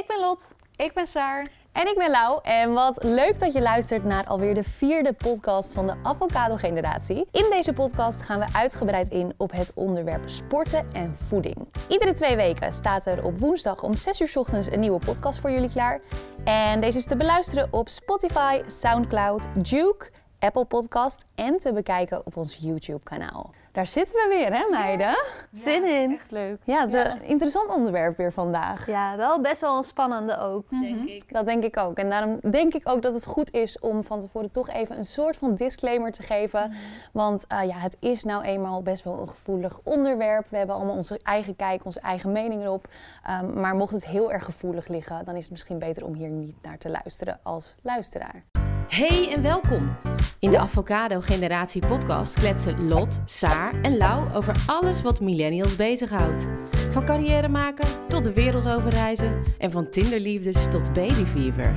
Ik ben Lot. Ik ben Saar. En ik ben Lau. En wat leuk dat je luistert naar alweer de vierde podcast van de Avocado Generatie. In deze podcast gaan we uitgebreid in op het onderwerp sporten en voeding. Iedere twee weken staat er op woensdag om 6 uur ochtends een nieuwe podcast voor jullie klaar. En deze is te beluisteren op Spotify, Soundcloud, Duke, Apple Podcast en te bekijken op ons YouTube kanaal. Daar zitten we weer, hè meiden? Zin in. Echt leuk. Ja, het, eh, interessant onderwerp weer vandaag. Ja, wel best wel een spannende ook. Denk ik. Dat denk ik ook. En daarom denk ik ook dat het goed is om van tevoren toch even een soort van disclaimer te geven. Want eh, ja, het is nou eenmaal best wel een gevoelig onderwerp. We hebben allemaal onze eigen kijk, onze eigen mening erop. Ehm, maar mocht het heel erg gevoelig liggen, dan is het misschien beter om hier niet naar te luisteren als luisteraar. Hey en welkom. In de Avocado Generatie podcast kletsen Lot, Saar en Lau over alles wat millennials bezighoudt. Van carrière maken tot de wereld overreizen en van tinderliefdes tot babyfever.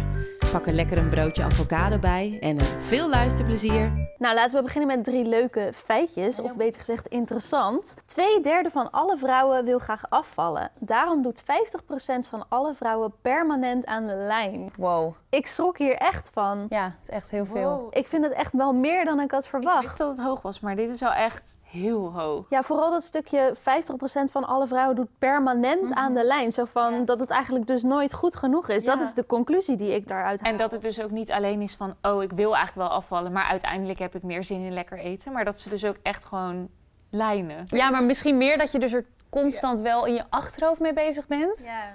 Pak er lekker een broodje avocado bij en een veel luisterplezier. Nou, laten we beginnen met drie leuke feitjes, of beter gezegd interessant. Twee derde van alle vrouwen wil graag afvallen. Daarom doet 50% van alle vrouwen permanent aan de lijn. Wow. Ik schrok hier echt van. Ja, het is echt heel veel. Wow. Ik vind het echt wel meer dan ik had Ik verwacht. wist dat het hoog was, maar dit is wel echt heel hoog. Ja, vooral dat stukje 50% van alle vrouwen doet permanent aan de lijn. Zo van Ja. dat het eigenlijk dus nooit goed genoeg is. Dat is de conclusie die ik daaruit haal. En dat het dus ook niet alleen is van, oh, ik wil eigenlijk wel afvallen, maar uiteindelijk heb ik meer zin in lekker eten. Maar dat ze dus ook echt gewoon lijnen. Ja, maar misschien meer dat je dus er constant wel in je achterhoofd mee bezig bent. Ja.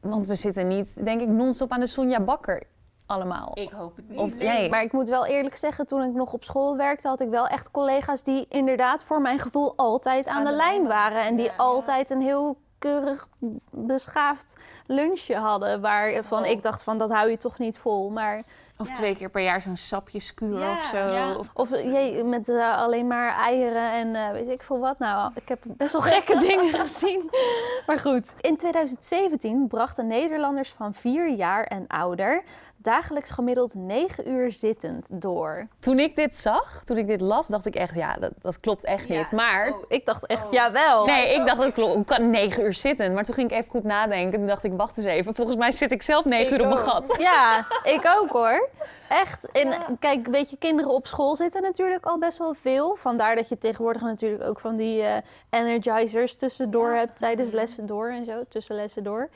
Want we zitten niet, denk ik, non-stop aan de Sonja Bakker allemaal. Ik hoop het niet. Of, nee. Maar ik moet wel eerlijk zeggen, toen ik nog op school werkte, had ik wel echt collega's die inderdaad voor mijn gevoel altijd aan, de, lijn waren. En die Ja. altijd een heel keurig beschaafd lunchje hadden. Waarvan Oh. ik dacht van, dat hou je toch niet vol. Maar, Of Ja. twee keer per jaar zo'n sapjeskuur Ja, of zo. ja. Of, of jee, met eh, alleen maar eieren en eh, weet ik veel wat. Nou, ik heb best wel gekke dingen gezien. Maar goed. In 2017 brachten Nederlanders van 4 jaar en ouder dagelijks gemiddeld 9 uur zittend door. Toen ik dit zag, toen ik dit las, dacht ik echt, ja, dat, dat klopt echt Ja. niet. Maar, Oh. Ik dacht echt, jawel. nee, ik dacht, dat klopt. Kan negen uur zitten. Maar toen ging ik even goed nadenken. Toen dacht ik, wacht eens even. Volgens mij zit ik zelf negen Ik uur op mijn gat. Ja, ik ook hoor. Echt. En kijk, weet je, kinderen op school zitten natuurlijk al best wel veel. Vandaar dat je tegenwoordig natuurlijk ook van die eh, energizers tussendoor hebt tijdens lessen door en zo, tussen lessen door.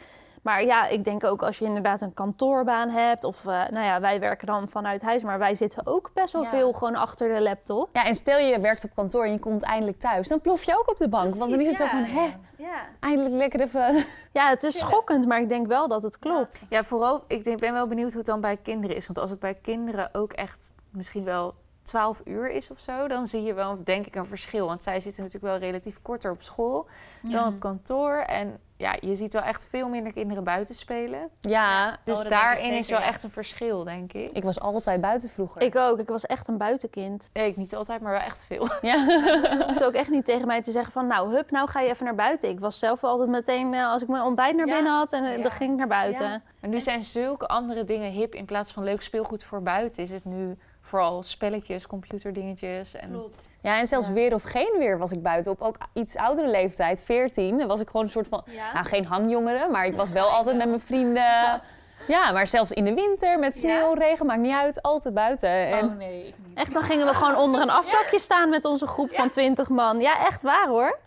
Maar ja, ik denk ook als je inderdaad een kantoorbaan hebt, of eh, nou ja, wij werken dan vanuit huis, maar wij zitten ook best wel Ja. veel gewoon achter de laptop. Ja, en stel je werkt op kantoor en je komt eindelijk thuis. Dan plof je ook op de bank. want dan is het zo van, hè, Ja. eindelijk lekker even... ja, het is schokkend, maar ik denk wel dat het klopt. Ja, vooral, ik denk- ben wel benieuwd hoe het dan bij kinderen is. Want als het bij kinderen ook echt misschien wel 12 uur is of zo, dan zie je wel, denk ik, een verschil. Want zij zitten natuurlijk wel relatief korter op school dan op kantoor. En ja, je ziet wel echt veel minder kinderen buiten spelen. Ja, Dus oh, ik daarin is wel ja. echt een verschil, denk ik. Ik was altijd buiten vroeger. Ik ook, ik was echt een buitenkind. Nee, ik niet altijd, maar wel echt veel. Ja. Je hoeft ook echt niet tegen mij te zeggen van... nou, hup, nou ga je even naar buiten. Ik was zelf wel altijd meteen, eh, als ik mijn ontbijt naar Ja. binnen had... en eh, Ja. dan ging ik naar buiten. Ja. Maar nu zijn zulke andere dingen hip. In plaats van leuk speelgoed voor buiten is het nu vooral spelletjes, computerdingetjes. En... Ja, en zelfs Ja. weer of geen weer was ik buiten op ook iets oudere leeftijd, 14. Dan was ik gewoon een soort van, nou geen hangjongere, maar ik was wel altijd met mijn vrienden. Ja, maar zelfs in de winter met sneeuw, regen, maakt niet uit, altijd buiten. En nee, ik niet. Echt, dan gingen we gewoon onder een afdakje staan met onze groep van 20 man. Ja, echt waar hoor.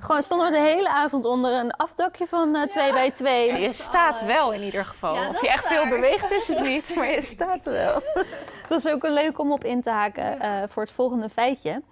Gewoon stonden we de hele avond onder een afdakje van eh 2 bij 2 je staat wel in ieder geval. Ja, of je echt veel beweegt is het niet, maar je staat wel. Dat is ook een leuk om op in te haken eh, voor het volgende feitje.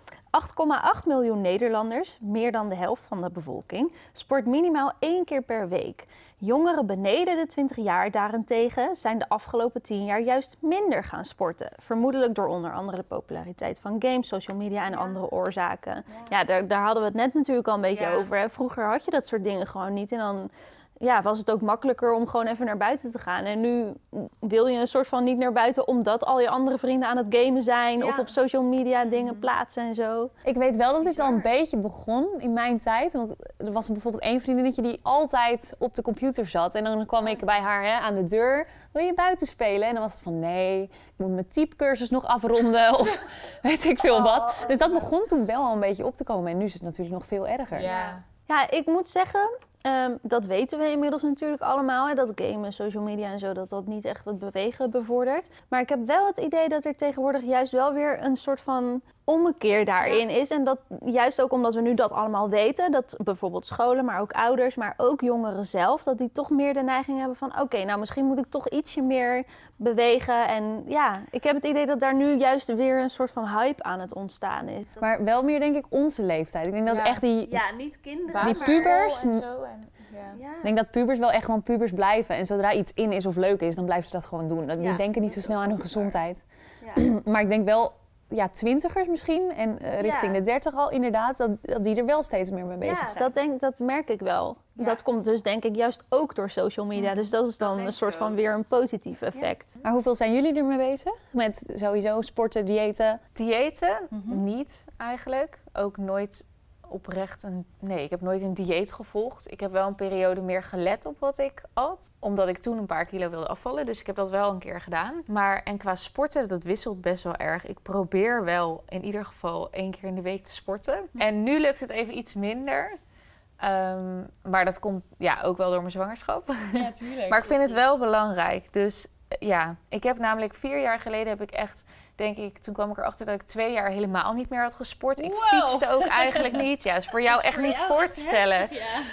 8,8 miljoen Nederlanders, meer dan de helft van de bevolking, sport minimaal één keer per week. Jongeren beneden de 20 jaar daarentegen zijn de afgelopen 10 jaar juist minder gaan sporten. Vermoedelijk door onder andere de populariteit van games, social media en andere oorzaken. Ja, daar, daar hadden we het net natuurlijk al een beetje Ja. over. Hè. Vroeger had je dat soort dingen gewoon niet. En dan ja, was het ook makkelijker om gewoon even naar buiten te gaan. En nu wil je een soort van niet naar buiten omdat al je andere vrienden aan het gamen zijn of op social media dingen plaatsen en zo. ik weet wel dat dit al een beetje begon in mijn tijd. Want er was bijvoorbeeld één vriendinnetje die altijd op de computer zat. En dan kwam ik bij haar hè, aan de deur, wil je buiten spelen? En dan was het van, nee, ik moet mijn typecursus nog afronden of weet ik veel wat. Dus dat begon toen wel al een beetje op te komen. En nu is het natuurlijk nog veel erger. Ja. Ja, ik moet zeggen, Ehm, dat weten we inmiddels natuurlijk allemaal. Hè, dat gamen, social media en zo, dat dat niet echt het bewegen bevordert. Maar ik heb wel het idee dat er tegenwoordig juist wel weer een soort van ommekeer daarin is. En dat juist ook omdat we nu dat allemaal weten, dat bijvoorbeeld scholen, maar ook ouders, maar ook jongeren zelf, dat die toch meer de neiging hebben van: oké, nou misschien moet ik toch ietsje meer bewegen. En ja, ik heb het idee dat daar nu juist weer een soort van hype aan het ontstaan is. Maar wel meer denk ik onze leeftijd. Ik denk dat Ja. echt die... Ja, niet kinderen. Die maar- pubers- en zo. En, ja. Ja. Ik denk dat pubers wel echt gewoon pubers blijven. En zodra iets in is of leuk is, dan blijven ze dat gewoon doen. Dat- Die Ja, denken niet zo snel aan hun gezondheid. Ja. Maar ik denk wel, ja, twintigers misschien. En eh, richting Ja. de dertig al inderdaad. Dat, dat die er wel steeds meer mee bezig Ja, zijn. dat, denk, dat merk ik wel. Ja. Dat komt dus denk ik juist ook door social media. Dus dat is dan een soort van weer een positief effect. Maar hoeveel zijn jullie ermee bezig? Met sowieso sporten, diëten? Diëten? Mhm. Niet eigenlijk. Ook nooit oprecht een... Nee, ik heb nooit een dieet gevolgd. Ik heb wel een periode meer gelet op wat ik at. Omdat ik toen een paar kilo wilde afvallen. Dus ik heb dat wel een keer gedaan. Maar en qua sporten, dat wisselt best wel erg. Ik probeer wel in ieder geval één keer in de week te sporten. En nu lukt het even iets minder. Ehm, maar dat komt ja, ook wel door mijn zwangerschap. Ja, tuurlijk. Maar ik vind het wel belangrijk. Dus ja, ik heb namelijk vier jaar geleden heb ik echt, denk ik, toen kwam ik erachter dat ik twee jaar helemaal niet meer had gesport. Ik Wow. fietste ook eigenlijk niet. Ja, is voor jou echt niet voor te stellen.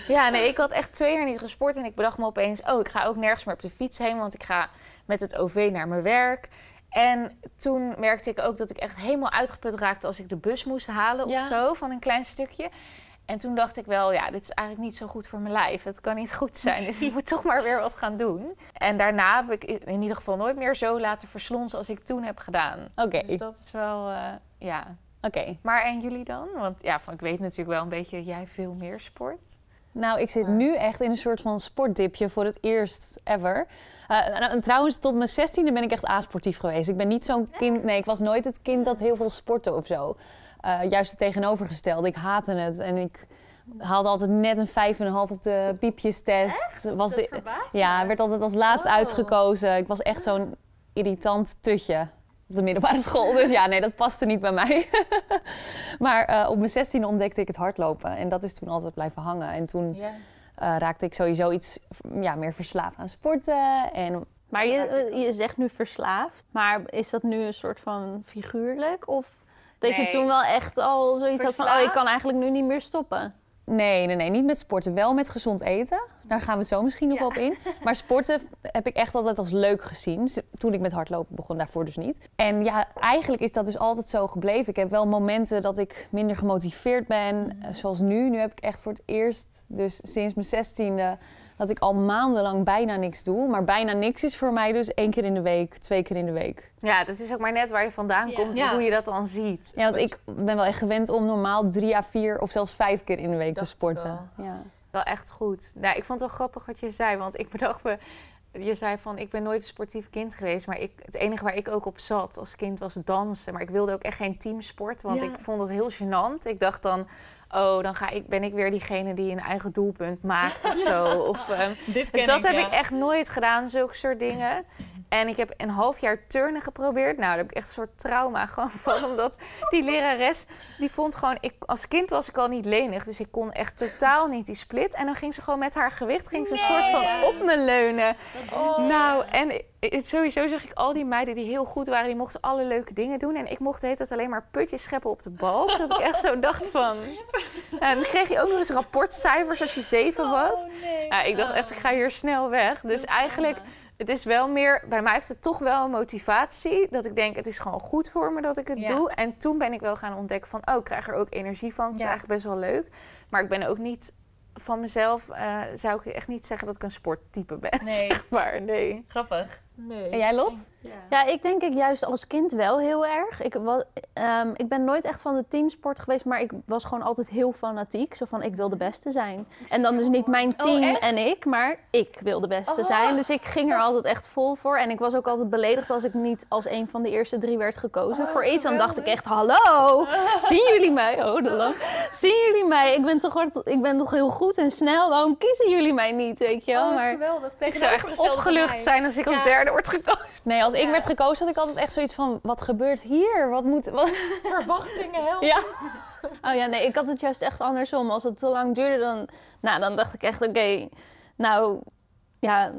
Ja, nee, ik had echt twee jaar niet gesport en ik bedacht me opeens, oh, ik ga ook nergens meer op de fiets heen, want ik ga met het OV naar mijn werk. En toen merkte ik ook dat ik echt helemaal uitgeput raakte als ik de bus moest halen Ja. of zo, van een klein stukje. En toen dacht ik wel, ja, dit is eigenlijk niet zo goed voor mijn lijf. Het kan niet goed zijn, dus ik moet toch maar weer wat gaan doen. En daarna heb ik in ieder geval nooit meer zo laten verslonsen als ik toen heb gedaan. Oké, Dus dat is wel, eh, ja. oké. Maar en jullie dan? Want ja, van, ik weet natuurlijk wel een beetje jij veel meer sport. Nou, ik zit nu echt in een soort van sportdipje voor het eerst ever. Nou, en trouwens, tot mijn zestiende ben ik echt asportief geweest. Ik ben niet zo'n kind... Nee, ik was nooit het kind dat heel veel sportte of zo. Eh, juist het tegenovergestelde. Ik haatte het en ik haalde altijd net een 5,5 op de piepjestest. Was de, ja, werd altijd als laatst uitgekozen. Ik was echt zo'n irritant tutje op de middelbare school. Dus ja, nee, dat paste niet bij mij. maar eh, op mijn zestiende ontdekte ik het hardlopen. En dat is toen altijd blijven hangen. En toen eh, raakte ik sowieso iets ja, meer verslaafd aan sporten. En Maar je, je zegt nu verslaafd. Maar is dat nu een soort van figuurlijk? Of dat je toen wel echt al zoiets had van... Oh, ik kan eigenlijk nu niet meer stoppen. nee, nee, nee, niet met sporten. Wel met gezond eten. Daar gaan we zo misschien nog Ja. op in. Maar sporten heb ik echt altijd als leuk gezien. Toen ik met hardlopen begon, daarvoor dus niet. En ja, eigenlijk is dat dus altijd zo gebleven. Ik heb wel momenten dat ik minder gemotiveerd ben. eh, Zoals nu. Nu heb ik echt voor het eerst, dus sinds mijn zestiende... dat ik al maandenlang bijna niks doe. Maar bijna niks is voor mij dus één keer in de week, twee keer in de week. ja, dat is ook maar net waar je vandaan Ja. komt Ja. en hoe je dat dan ziet. Ja, want ik ben wel echt gewend om normaal drie à vier of zelfs vijf keer in de week te sporten. Ja. Wel echt goed. Nou, ik vond het wel grappig wat je zei, want ik bedacht me... Je zei van, ik ben nooit een sportief kind geweest, maar ik, het enige waar ik ook op zat als kind was dansen. Maar ik wilde ook echt geen teamsport, want Ja. ik vond het heel gênant. Ik dacht dan, oh, dan ga ik, ben ik weer diegene die een eigen doelpunt maakt of zo. Of, ehm, dus dat heb ik echt nooit gedaan, zulke soort dingen. En ik heb een half jaar turnen geprobeerd. Nou, daar heb ik echt een soort trauma gewoon van. Omdat die lerares, die vond gewoon... Ik, als kind was ik al niet lenig, dus ik kon echt totaal niet die split. En dan ging ze gewoon met haar gewicht, ging ze een soort van op me leunen. Nou, en sowieso zag ik al die meiden die heel goed waren, die mochten alle leuke dingen doen. En ik mocht de hele tijd alleen maar putjes scheppen op de bal. Dat ik echt zo dacht van... En dan kreeg je ook nog eens rapportcijfers als je zeven was. Ja, ik dacht echt, ik ga hier snel weg. Dus eigenlijk, het is wel meer... Bij mij heeft het toch wel een motivatie. Dat ik denk, het is gewoon goed voor me dat ik het Ja. doe. En toen ben ik wel gaan ontdekken van... Oh, ik krijg er ook energie van. Het is eigenlijk best wel leuk. Maar ik ben ook niet... Van mezelf eh, zou ik echt niet zeggen dat ik een sporttype ben. Nee. Zeg maar, nee. Grappig. Nee. En jij, Lot? Ja, ik denk ik juist als kind wel heel erg. Ik, was, ehm, ik ben nooit echt van de teamsport geweest, maar ik was gewoon altijd heel fanatiek. Zo van, ik wil de beste zijn. En dan dus niet mijn team echt? en ik, maar ik wil de beste zijn. Dus ik ging er altijd echt vol voor. En ik was ook altijd beledigd als ik niet als een van de eerste drie werd gekozen voor iets. Dan dacht ik echt, hallo, zien jullie mij? Oh, de lach. Zien jullie mij? Ik ben, toch, ik ben toch heel goed en snel. Waarom kiezen jullie mij niet, weet je wel? Maar geweldig. Ik zou echt opgelucht zijn als ik als derde word gekozen. Nee, als ik werd gekozen had ik altijd echt zoiets van... Wat gebeurt hier? Wat moet... Wat... Verwachtingen helpen. Ja. Oh ja, nee, ik had het juist echt andersom. Als het te lang duurde, dan, nou, dan dacht ik echt, oké, nou, ja,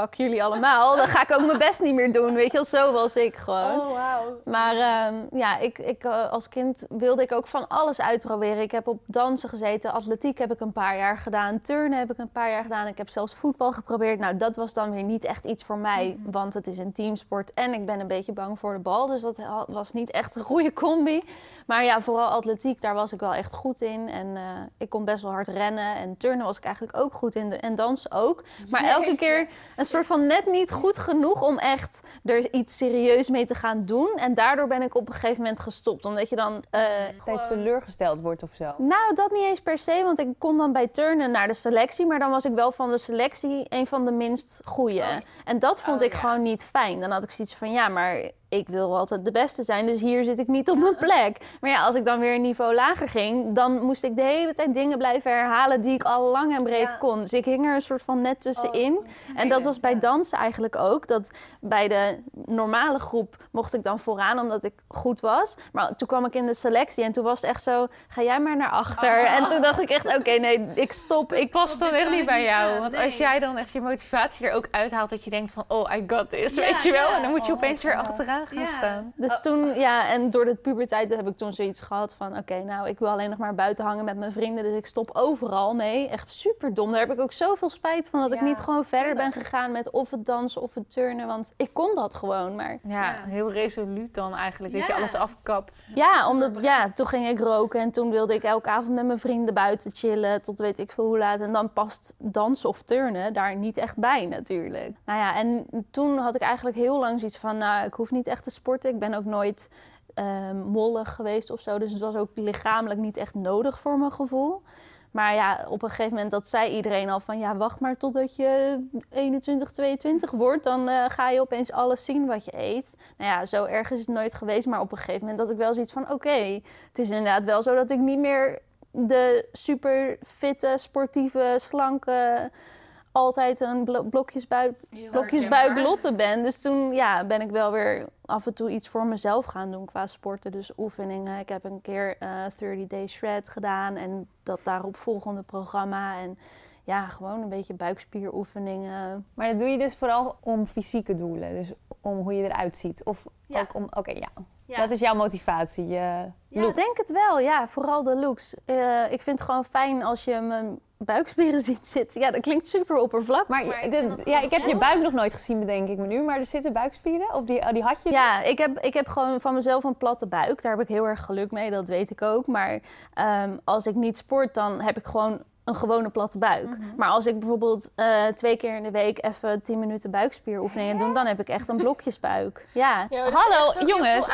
fuck jullie allemaal. Dan ga ik ook mijn best niet meer doen, weet je wel. Zo was ik gewoon. Oh, wauw. Maar ehm, ja, ik, ik, eh, als kind wilde ik ook van alles uitproberen. Ik heb op dansen gezeten, atletiek heb ik een paar jaar gedaan, turnen heb ik een paar jaar gedaan. Ik heb zelfs voetbal geprobeerd. Nou, dat was dan weer niet echt iets voor mij, want het is een teamsport en ik ben een beetje bang voor de bal. Dus dat was niet echt een goede combi. Maar ja, vooral atletiek, daar was ik wel echt goed in. En eh, ik kon best wel hard rennen. En turnen was ik eigenlijk ook goed in. En dansen ook. Maar elke keer een soort van net niet goed genoeg om echt er iets serieus mee te gaan doen. En daardoor ben ik op een gegeven moment gestopt. Omdat je dan... eh, Steeds teleurgesteld wordt of zo. nou, dat niet eens per se, want ik kon dan bij turnen naar de selectie, maar dan was ik wel van de selectie een van de minst goeie. En dat vond Oh, ik ja. gewoon niet fijn. Dan had ik zoiets van, ja, maar ik wil altijd de beste zijn, dus hier zit ik niet op mijn plek. Maar ja, als ik dan weer een niveau lager ging, dan moest ik de hele tijd dingen blijven herhalen die ik al lang en breed Ja. kon. Dus ik hing er een soort van net tussenin. en dat was bij dansen eigenlijk ook. Dat bij de normale groep mocht ik dan vooraan, omdat ik goed was. Maar toen kwam ik in de selectie en toen was het echt zo, ga jij maar naar achter. En toen dacht ik echt, oké, nee, ik stop. Ik past dan echt niet bij jou. Want als jij dan echt je motivatie er ook uithaalt, dat je denkt van, oh, I got this, Ja, weet je wel. En dan moet je Oh, opeens weer achteraan gaan Ja. staan. Dus toen, ja, en door de puberteit heb ik toen zoiets gehad van... oké, nou, ik wil alleen nog maar buiten hangen met mijn vrienden... dus ik stop overal mee. Echt super dom. Daar heb ik ook zoveel spijt van... dat ik niet gewoon verder ben gegaan met of het dansen of het turnen. Want ik kon dat gewoon, maar... Ja, heel resoluut dan eigenlijk, dat je alles afkapt. Ja, omdat, ja, toen ging ik roken en toen wilde ik elke avond met mijn vrienden buiten chillen... tot weet ik veel hoe laat. En dan past dansen of turnen daar niet echt bij natuurlijk. Nou ja, en toen had ik eigenlijk heel lang zoiets van... nou, ik hoef niet echt te sporten. Ik ben ook nooit ehm, mollig geweest of zo. Dus het was ook lichamelijk niet echt nodig voor mijn gevoel. Maar ja, op een gegeven moment dat zei iedereen al van... ja, wacht maar totdat je 21, 22 wordt... dan eh, ga je opeens alles zien wat je eet. Nou ja, zo erg is het nooit geweest. Maar op een gegeven moment had ik wel zoiets van... oké, het is inderdaad wel zo dat ik niet meer de super fitte, sportieve, slanke... altijd een blo- blokjesbuik, blokjesbuik Lotte ben. Dus toen ja, ben ik wel weer af en toe iets voor mezelf gaan doen qua sporten. Dus oefeningen. Ik heb een keer eh 30 Day Shred gedaan en dat daarop volgende programma. En ja, gewoon een beetje buikspieroefeningen. Maar dat doe je dus vooral om fysieke doelen. Dus om hoe je eruit ziet. Of Ja. ook om... Oké, ja. Ja. Dat is jouw motivatie. Je Ja, looks. ik denk het wel. Ja, vooral de looks. Eh, ik vind het gewoon fijn als je mijn buikspieren ziet zitten. Ja, dat klinkt super oppervlakkig. Maar, je- de- ja, ik heb je buik nog nooit gezien, bedenk ik me nu. Maar er zitten buikspieren? Of die, oh, die had je? Ja, ik heb, ik heb gewoon van mezelf een platte buik. Daar heb ik heel erg geluk mee, dat weet ik ook. Maar ehm, als ik niet sport, dan heb ik gewoon een gewone platte buik. Maar als ik bijvoorbeeld eh, twee keer in de week even 10 minuten buikspieroefeningen doe, dan heb ik echt een blokjesbuik. Ja. Hallo, jongens.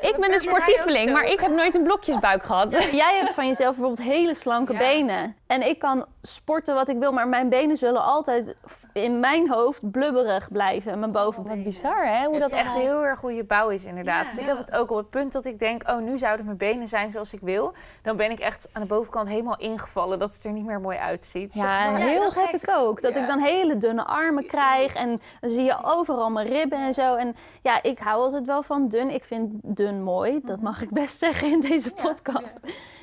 Ik ben een sportieveling, maar ik heb nooit een blokjesbuik gehad. Jij hebt van jezelf bijvoorbeeld hele slanke Ja. benen. En ik kan sporten wat ik wil, maar mijn benen zullen altijd in mijn hoofd blubberig blijven. Mijn bovenbeen. Wat bizar, hè? Hoe Het dat is echt heel erg hoe je bouw is, inderdaad. Ja. Dus ik heb het ook op het punt dat ik denk, oh, nu zouden mijn benen zijn zoals ik wil. Dan ben ik echt aan de bovenkant helemaal ingevallen, dat het er niet meer mooi uitziet. Ja, Zeg maar. heel dat heb ik ook. Dat Ja. ik dan hele dunne armen krijg en dan zie je overal mijn ribben en zo. En ja, ik hou altijd wel van dun. Ik vind dun mooi. Dat mag ik best zeggen in deze podcast.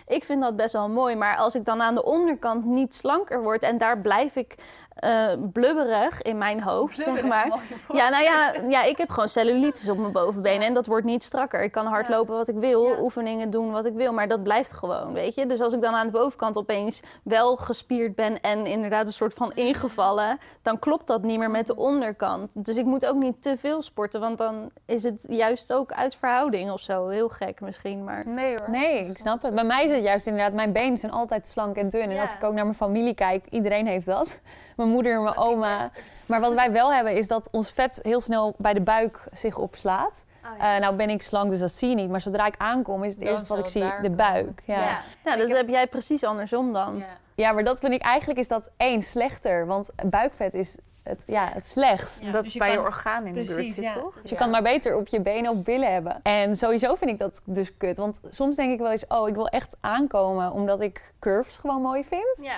Ik vind dat best wel mooi. Maar als ik dan aan de onderkant niet slanker word en daar blijf ik eh, blubberig in mijn hoofd, zeg maar. Ja, nou ja, ja, ik heb gewoon cellulitis op mijn bovenbenen en dat wordt niet strakker. Ik kan hardlopen wat ik wil, oefeningen doen wat ik wil, maar dat blijft gewoon, weet je. Dus als ik dan aan de bovenkant opeens wel gespierd ben en inderdaad een soort van ingevallen, dan klopt dat niet meer met de onderkant. Dus ik moet ook niet te veel sporten, want dan is het juist ook uit verhouding of zo. Heel gek misschien, maar... Nee hoor. Nee, ik snap het. Bij mij is het juist inderdaad, mijn benen zijn altijd slank en dun. En Ja. als ik ook naar mijn familie kijk, iedereen heeft dat. Mijn moeder, mijn oma. Maar wat wij wel hebben, is dat ons vet heel snel bij de buik zich opslaat. Eh, nou ben ik slank, dus dat zie je niet. Maar zodra ik aankom, is het Dan eerste wat ik zie de komen. buik. Ja. Ja. Nou, dat heb jij precies andersom dan. Ja. maar dat vind ik eigenlijk is dat één slechter. Want buikvet is het, ja, het slechtst. dat dus je bij je kan- orgaan in de buurt zit, ja. toch? Dus je kan maar beter op je benen of billen hebben. En sowieso vind ik dat dus kut. Want soms denk ik wel eens, oh, ik wil echt aankomen omdat ik curves gewoon mooi vind. Ja,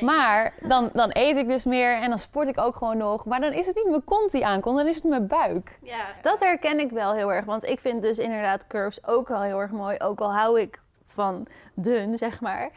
Maar dan, dan eet ik dus meer en dan sport ik ook gewoon nog. Maar dan is het niet mijn kont die aankomt, dan is het mijn buik. Ja, dat herken ik wel heel erg. Want ik vind dus inderdaad curves ook wel heel erg mooi. Ook al hou ik van dun, zeg maar.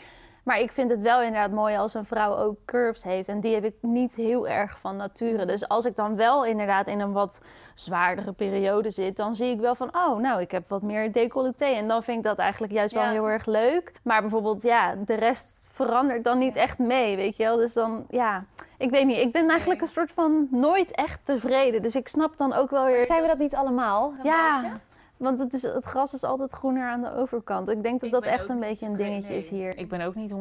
Maar ik vind het wel inderdaad mooi als een vrouw ook curves heeft. En die heb ik niet heel erg van nature. Dus als ik dan wel inderdaad in een wat zwaardere periode zit, dan zie ik wel van, oh, nou, ik heb wat meer decolleté. En dan vind ik dat eigenlijk juist wel Ja. heel erg leuk. Maar bijvoorbeeld, ja, de rest verandert dan niet echt mee, weet je wel. Dus dan, ja, ik weet niet. Ik ben eigenlijk een soort van nooit echt tevreden. Dus ik snap dan ook wel weer... Zijn we dat niet allemaal? Ja, want het, is, het gras is altijd groener aan de overkant. Ik denk dat Ik dat echt een beetje een dingetje is hier. Ik ben ook niet 100%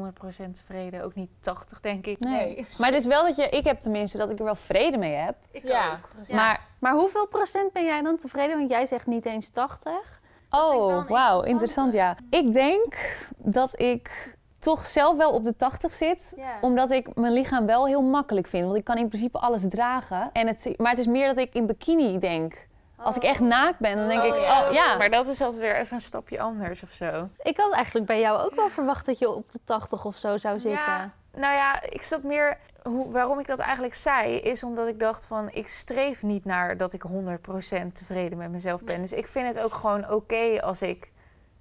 tevreden, ook niet 80 denk ik. Nee. Maar het is wel dat je, ik heb tenminste dat ik er wel vrede mee heb. Ik Ja. ook. precies. Maar, Maar hoeveel procent ben jij dan tevreden? Want jij zegt niet eens 80. oh, wauw, interessant ja. Ik denk dat ik toch zelf wel op de 80 zit. Omdat ik mijn lichaam wel heel makkelijk vind. Want ik kan in principe alles dragen. En het, maar het is meer dat ik in bikini denk. Als ik echt naakt ben, dan denk ik, oh ja. Maar dat is altijd weer even een stapje anders of zo. Ik had eigenlijk bij jou ook wel verwacht dat je op de 80 of zo zou zitten. Ja, nou ja, ik zat meer... Hoe, waarom ik dat eigenlijk zei, is omdat ik dacht van... ik streef niet naar dat ik 100% tevreden met mezelf ben. Dus ik vind het ook gewoon oké als ik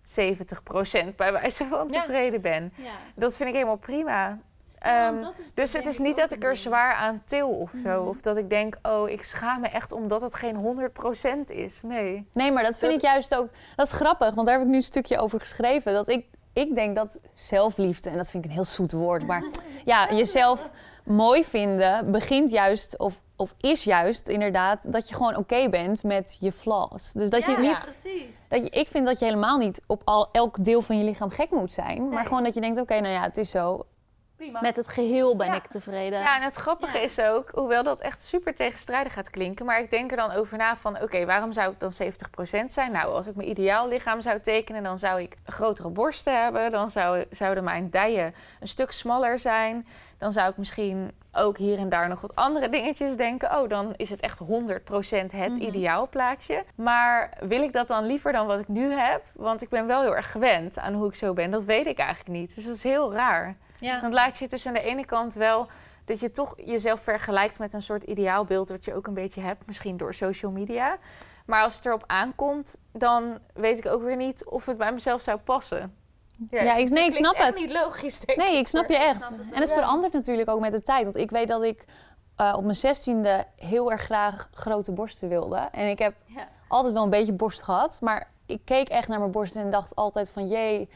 70% bij wijze van Ja. tevreden ben. Ja. Dat vind ik helemaal prima. Ehm, dus het is niet dat ik er zwaar aan til of zo. Of dat ik denk, oh, ik schaam me echt omdat het geen 100% is. Nee. Nee, maar dat vind Dat- ik juist ook... Dat is grappig, want daar heb ik nu een stukje over geschreven. Dat ik, ik denk dat zelfliefde, en dat vind ik een heel zoet woord... maar ja, jezelf mooi vinden begint juist... of, of is juist inderdaad dat je gewoon oké bent met je flaws. Dus dat je niet... precies. Dat je, ik vind dat je helemaal niet op al, elk deel van je lichaam gek moet zijn. Maar gewoon dat je denkt, oké, nou ja, het is zo. Met het geheel ben Ja. ik tevreden. Ja, en het grappige is ook, hoewel dat echt super tegenstrijdig gaat klinken, maar ik denk er dan over na van, oké, waarom zou ik dan 70% zijn? Nou, als ik mijn ideaal lichaam zou tekenen, dan zou ik grotere borsten hebben, dan zou, zouden mijn dijen een stuk smaller zijn, dan zou ik misschien ook hier en daar nog wat andere dingetjes denken. Oh, dan is het echt 100% het ideaalplaatje. Maar wil ik dat dan liever dan wat ik nu heb? Want ik ben wel heel erg gewend aan hoe ik zo ben. Dat weet ik eigenlijk niet. Dus dat is heel raar. Ja. Dan laat je dus aan de ene kant wel dat je toch jezelf vergelijkt met een soort ideaalbeeld wat je ook een beetje hebt, misschien door social media. Maar als het erop aankomt, dan weet ik ook weer niet of het bij mezelf zou passen. Ja, ik- nee, ik snap het. niet logisch, denk Nee, ik snap je echt. en het verandert natuurlijk ook met de tijd. Want ik weet dat ik eh, op mijn zestiende heel erg graag grote borsten wilde. En ik heb Ja. altijd wel een beetje borst gehad. Maar ik keek echt naar mijn borsten en dacht altijd van... jee,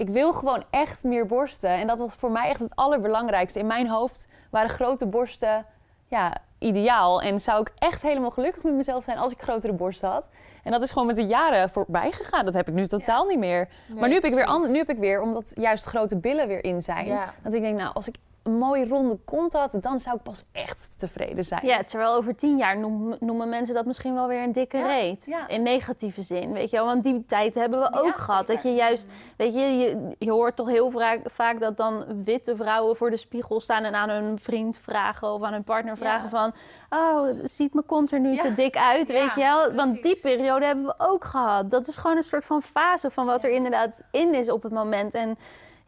ik wil gewoon echt meer borsten. En dat was voor mij echt het allerbelangrijkste. In mijn hoofd waren grote borsten ja, ideaal. En zou ik echt helemaal gelukkig met mezelf zijn als ik grotere borsten had. En dat is gewoon met de jaren voorbij gegaan. Dat heb ik nu totaal niet meer. maar nu heb, ik weer nu heb ik weer, omdat juist grote billen weer in zijn... Ja. dat ik denk, nou, als ik een mooie ronde kont had... dan zou ik pas echt tevreden zijn. Ja, terwijl over tien jaar noem- noemen mensen dat misschien wel weer een dikke Ja, reet. ja. In negatieve zin, weet je wel. Want die tijd hebben we ook gehad. Dat je juist, weet je, je, je hoort toch heel vaak, vaak dat dan witte vrouwen voor de spiegel staan... en aan hun vriend vragen of aan hun partner vragen van... Oh, ziet mijn kont er nu te dik uit, weet je wel? Want die periode hebben we ook gehad. Dat is gewoon een soort van fase van wat er inderdaad in is op het moment. En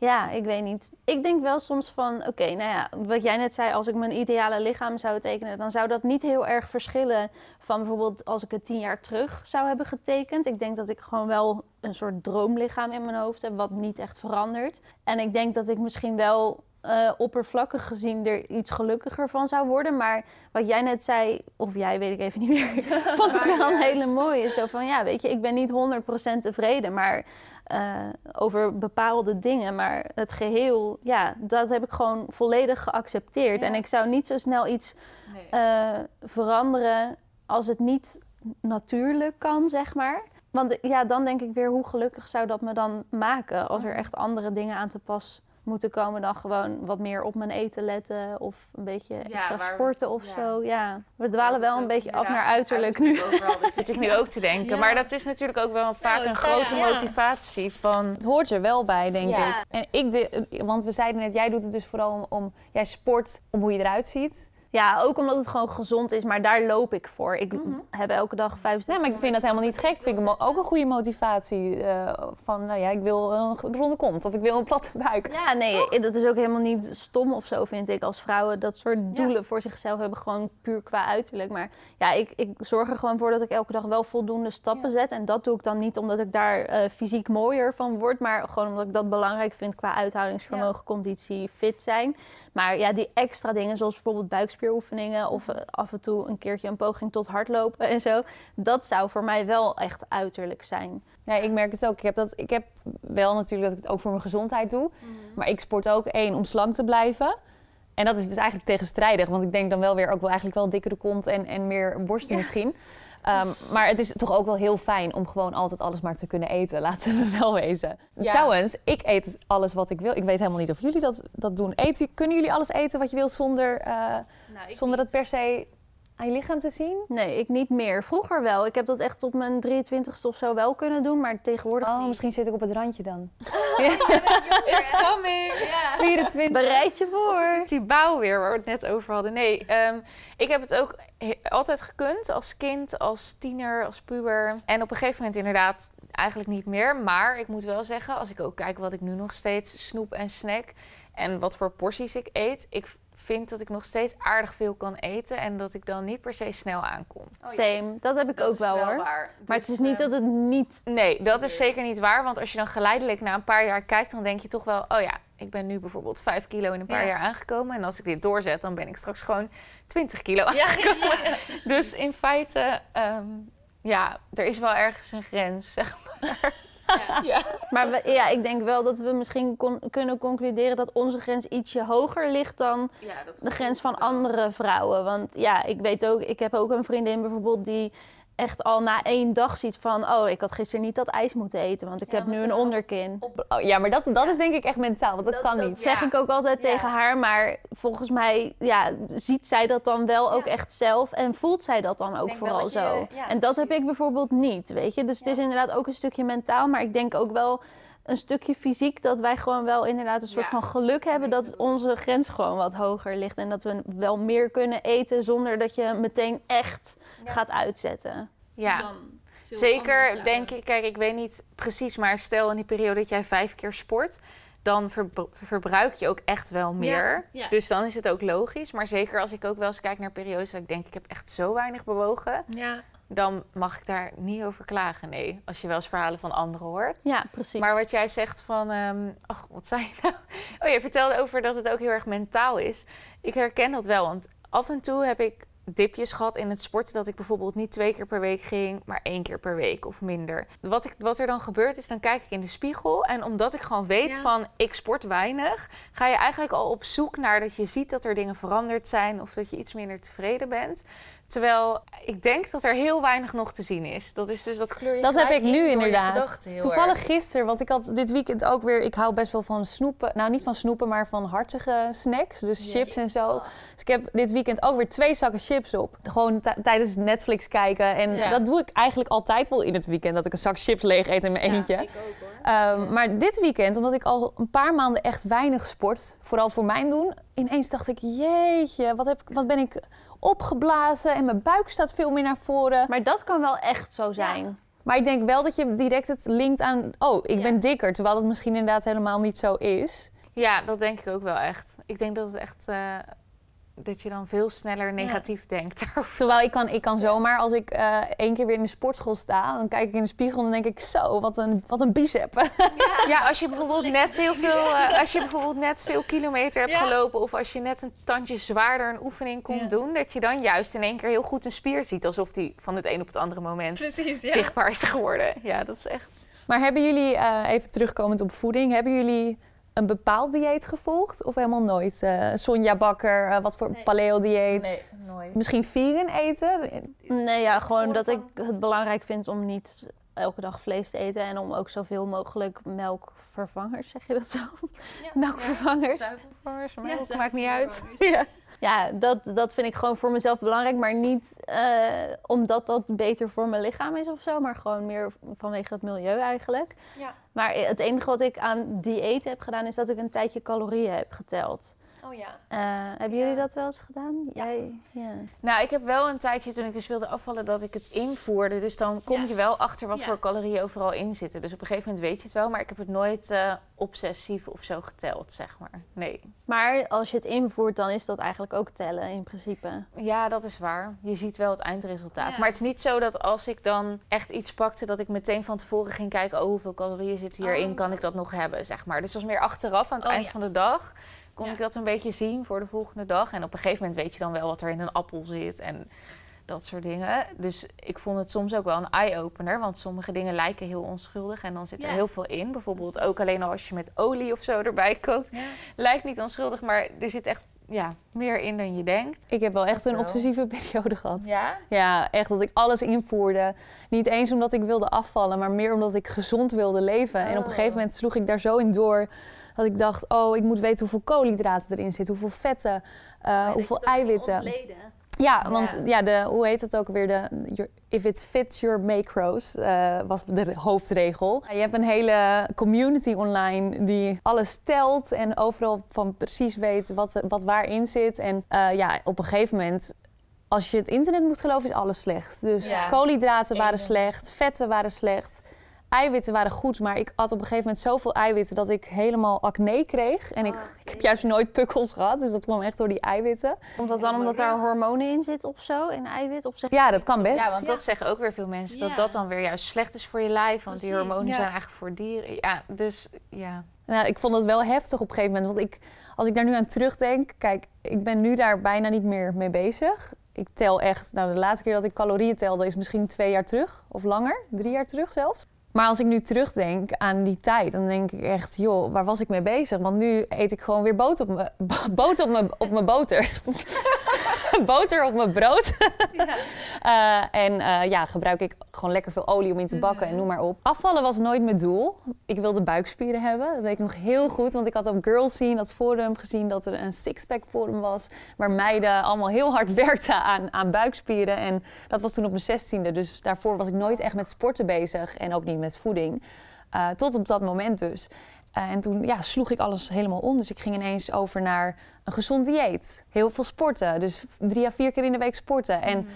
ja, ik weet niet. Ik denk wel soms van, oké, nou ja, wat jij net zei, als ik mijn ideale lichaam zou tekenen, dan zou dat niet heel erg verschillen van bijvoorbeeld als ik het tien jaar terug zou hebben getekend. Ik denk dat ik gewoon wel een soort droomlichaam in mijn hoofd heb, wat niet echt verandert. En ik denk dat ik misschien wel eh, oppervlakkig gezien er iets gelukkiger van zou worden. Maar wat jij net zei, of jij weet ik even niet meer, vond ik wel een hele mooie. Zo van, ja, weet je, ik ben niet 100% tevreden, maar eh, over bepaalde dingen. Maar het geheel, ja, dat heb ik gewoon volledig geaccepteerd. En ik zou niet zo snel iets eh, veranderen als het niet natuurlijk kan, zeg maar. Want ja, dan denk ik weer, hoe gelukkig zou dat me dan maken als er echt andere dingen aan te pas moeten komen dan gewoon wat meer op mijn eten letten of een beetje extra waar we- sporten of ja. zo. Ja, we dwalen wel een beetje af naar uiterlijk nu. Dat zit ik nu ook te denken. Maar dat is natuurlijk ook wel vaak het een grote ja. motivatie van... Het hoort er wel bij, denk Ja. ik. En ik, de, want we zeiden net, jij doet het dus vooral om, om- jij sport om hoe je eruit ziet. Ja, ook omdat het gewoon gezond is, maar daar loop ik voor. Ik Mhm. heb elke dag vijf. Ja, maar ik vind dat helemaal niet gek. Vind ik mo- ook een goede motivatie. eh, van, nou ja, ik wil een ronde kont of ik wil een platte buik. Ja, nee, dat is ook helemaal niet stom of zo, vind ik. Als vrouwen dat soort doelen voor zichzelf hebben, gewoon puur qua uiterlijk. Maar ja, ik, ik zorg er gewoon voor dat ik elke dag wel voldoende stappen zet. En dat doe ik dan niet omdat ik daar eh, fysiek mooier van word, maar gewoon omdat ik dat belangrijk vind qua uithoudingsvermogen, conditie, fit zijn. Maar ja, die extra dingen, zoals bijvoorbeeld buikspieroefeningen of eh, af en toe een keertje een poging tot hardlopen en zo, dat zou voor mij wel echt uiterlijk zijn. Ja, ik merk het ook. Ik heb, dat, ik heb wel natuurlijk dat ik het ook voor mijn gezondheid doe. Maar ik sport ook één om slank te blijven. En dat is dus eigenlijk tegenstrijdig. Want ik denk dan wel weer ook wel eigenlijk wel dikkere kont en, en meer borsten misschien. Ehm, maar het is toch ook wel heel fijn om gewoon altijd alles maar te kunnen eten. Laten we wel wezen. Ja. Trouwens, ik eet alles wat ik wil. Ik weet helemaal niet of jullie dat, dat doen. Eten, kunnen jullie alles eten wat je wil zonder, eh, zonder dat per se aan je lichaam te zien? Nee, ik niet meer. Vroeger wel. Ik heb dat echt tot mijn 23ste of zo wel kunnen doen, maar tegenwoordig Oh, niet. misschien zit ik op het randje dan. It's coming! 24. Bereid je Of voor. het is die bouw weer waar we het net over hadden. Nee, ehm, ik heb het ook altijd gekund als kind, als tiener, als puber. En op een gegeven moment inderdaad eigenlijk niet meer. Maar ik moet wel zeggen, als ik ook kijk wat ik nu nog steeds snoep en snack... en wat voor porties ik eet... ik vind dat ik nog steeds aardig veel kan eten... en dat ik dan niet per se snel aankom. Same. Dat heb ik ook wel, hoor. Maar het is niet dat het niet... Nee, dat is zeker niet waar. Want als je dan geleidelijk na een paar jaar kijkt... dan denk je toch wel, oh ja, ik ben nu bijvoorbeeld 5 kilo in een paar Ja. jaar aangekomen. En als ik dit doorzet, dan ben ik straks gewoon 20 kilo aangekomen. Dus in feite, ehm, ja, er is wel ergens een grens, zeg maar. Maar we- ja, ik denk wel dat we misschien kunnen concluderen dat onze grens ietsje hoger ligt dan de grens van andere vrouwen. Want ja, ik weet ook, ik heb ook een vriendin bijvoorbeeld die echt al na één dag ziet van... oh, ik had gisteren niet dat ijs moeten eten, want ik heb nu een onderkin. Oh, ja, maar dat, dat is denk ik echt mentaal, want dat, kan Dat niet. zeg ik ook altijd tegen haar, maar volgens mij ja, ziet zij dat dan wel ook echt zelf en voelt zij dat dan ook denk vooral dat je- zo. en dat heb ik bijvoorbeeld niet, weet je. Dus het is inderdaad ook een stukje mentaal, maar ik denk ook wel een stukje fysiek dat wij gewoon wel inderdaad een soort van geluk hebben dat onze grens gewoon wat hoger ligt en dat we wel meer kunnen eten zonder dat je meteen echt gaat uitzetten. Ja, zeker denk ik. Kijk, ik weet niet precies, maar stel in die periode dat jij vijf keer sport... dan verbr- verbruik je ook echt wel meer. ja. Dus dan is het ook logisch. Maar zeker als ik ook wel eens kijk naar periodes dat ik denk... ik heb echt zo weinig bewogen... Ja. dan mag ik daar niet over klagen, nee. Als je wel eens verhalen van anderen hoort. Ja, precies. Maar wat jij zegt van... ehm ach, wat zei je nou? Oh, je vertelde over dat het ook heel erg mentaal is. Ik herken dat wel, want af en toe heb ik dipjes gehad in het sporten... dat ik bijvoorbeeld niet twee keer per week ging... maar één keer per week of minder. Wat, ik, wat er dan gebeurt is, dan kijk ik in de spiegel... en omdat ik gewoon weet van, ik sport weinig... ga je eigenlijk al op zoek naar dat je ziet dat er dingen veranderd zijn... of dat je iets minder tevreden bent... Terwijl ik denk dat er heel weinig nog te zien is. Dat is dus dat kleur je Dat heb ik nu inderdaad. Toevallig erg. gisteren, want ik had dit weekend ook weer... Ik hou best wel van snoepen. Nou, niet van snoepen, maar van hartige snacks. Dus chips en zo. Dus ik heb dit weekend ook weer twee zakken chips op. Gewoon ti- tijdens Netflix kijken. En Ja. dat doe ik eigenlijk altijd wel in het weekend. Dat ik een zak chips leeg eet in mijn eentje. Ehm, Maar dit weekend, omdat ik al een paar maanden echt weinig sport... Vooral voor mijn doen. Ineens dacht ik, jeetje, wat, heb ik, wat ben ik opgeblazen. En mijn buik staat veel meer naar voren. Maar dat kan wel echt zo zijn. Maar ik denk wel dat je direct het linkt aan, oh, ik ben dikker. Terwijl dat misschien inderdaad helemaal niet zo is. Ja, dat denk ik ook wel echt. Ik denk dat het echt... eh, dat je dan veel sneller negatief denkt daarover. Terwijl ik kan, ik kan zomaar, als ik eh één keer weer in de sportschool sta, dan kijk ik in de spiegel en dan denk ik, zo, wat een, wat een bicep. Ja, als je bijvoorbeeld net heel veel... eh, als je bijvoorbeeld net veel kilometer hebt gelopen... of als je net een tandje zwaarder een oefening komt doen... dat je dan juist in één keer heel goed een spier ziet... alsof die van het een op het andere moment zichtbaar is geworden. Ja, dat is echt... Maar hebben jullie, eh, even terugkomend op voeding, hebben jullie een bepaald dieet gevolgd? Of helemaal nooit? Eh, Sonja Bakker, eh, wat voor paleo-dieet? nooit. Misschien vegan eten? Nee, ja, gewoon dat ik het belangrijk vind om niet elke dag vlees te eten en om ook zoveel mogelijk melkvervangers, zeg je dat zo? Melkvervangers. Suikervervangers, melk, maakt niet uit. Ja. Ja, dat, dat vind ik gewoon voor mezelf belangrijk, maar niet eh, omdat dat beter voor mijn lichaam is of zo, maar gewoon meer vanwege het milieu eigenlijk. Ja. Maar het enige wat ik aan dieet heb gedaan is dat ik een tijdje calorieën heb geteld. Oh ja. Eh, hebben jullie dat wel eens gedaan? Jij? Ja. Nou, ik heb wel een tijdje toen ik dus wilde afvallen dat ik het invoerde. Dus dan kom Ja. je wel achter wat Ja. voor calorieën overal in zitten. Dus op een gegeven moment weet je het wel, maar ik heb het nooit eh, obsessief of zo geteld, zeg maar. Nee. Maar als je het invoert, dan is dat eigenlijk ook tellen in principe. Ja, dat is waar. Je ziet wel het eindresultaat. Ja. Maar het is niet zo dat als ik dan echt iets pakte, dat ik meteen van tevoren ging kijken, oh, hoeveel calorieën zitten hierin, Oh, kan ik dat nog hebben, zeg maar. Dus dat was meer achteraf aan het Oh, eind ja. van de dag. Kon Ja. ik dat een beetje zien voor de volgende dag. En op een gegeven moment weet je dan wel wat er in een appel zit en dat soort dingen. Dus ik vond het soms ook wel een eye-opener, want sommige dingen lijken heel onschuldig en dan zit er Ja. heel veel in. Bijvoorbeeld ook alleen al als je met olie of zo erbij kookt. Lijkt niet onschuldig, maar er zit echt ja, meer in dan je denkt. Ik heb wel echt een obsessieve periode gehad. Ja? Ja, echt dat ik alles invoerde. Niet eens omdat ik wilde afvallen, maar meer omdat ik gezond wilde leven. En op een gegeven moment sloeg ik daar zo in door dat ik dacht: oh, ik moet weten hoeveel koolhydraten erin zitten, hoeveel vetten, eh, hoeveel eiwitten. Ja, want ja, de, hoe heet het ook weer? De, your- if it fits your macros eh, was de hoofdregel. Je hebt een hele community online die alles telt en overal van precies weet wat, wat waarin zit. En eh, ja, op een gegeven moment, als je het internet moet geloven, is alles slecht. Dus Ja. koolhydraten waren slecht, vetten waren slecht. Eiwitten waren goed, maar ik at op een gegeven moment zoveel eiwitten dat ik helemaal acne kreeg. En ik, ik heb juist nooit pukkels gehad, dus dat kwam echt door die eiwitten. Komt dat dan omdat daar hormonen in zitten of zo, in eiwit? Of zeg Ja, dat kan best. Ja, want dat zeggen ook weer veel mensen. Ja. Dat dat dan weer juist slecht is voor je lijf. Want die hormonen ja. zijn eigenlijk voor dieren. Ja, dus ja. Nou, ik vond het wel heftig op een gegeven moment. Want ik, als ik daar nu aan terugdenk, kijk, ik ben nu daar bijna niet meer mee bezig. Ik tel echt, nou de laatste keer dat ik calorieën telde is misschien twee jaar terug of langer, drie jaar terug zelfs. Maar als ik nu terugdenk aan die tijd, dan denk ik echt, joh, waar was ik mee bezig? Want nu eet ik gewoon weer boter op mijn, boter op mijn, op mijn boter. boter op mijn brood. Eh, en eh, ja, gebruik ik gewoon lekker veel olie om in te bakken en noem maar op. Afvallen was nooit mijn doel. Ik wilde buikspieren hebben. Dat weet ik nog heel goed, want ik had op Girl Scene, dat forum, gezien dat er een sixpack forum was. Waar meiden allemaal heel hard werkten aan, aan buikspieren. En dat was toen op mijn zestiende. Dus daarvoor was ik nooit echt met sporten bezig en ook niet met voeding. Eh, tot op dat moment dus. Eh, en toen ja, sloeg ik alles helemaal om. Dus ik ging ineens over naar een gezond dieet. Heel veel sporten. Dus drie à vier keer in de week sporten. En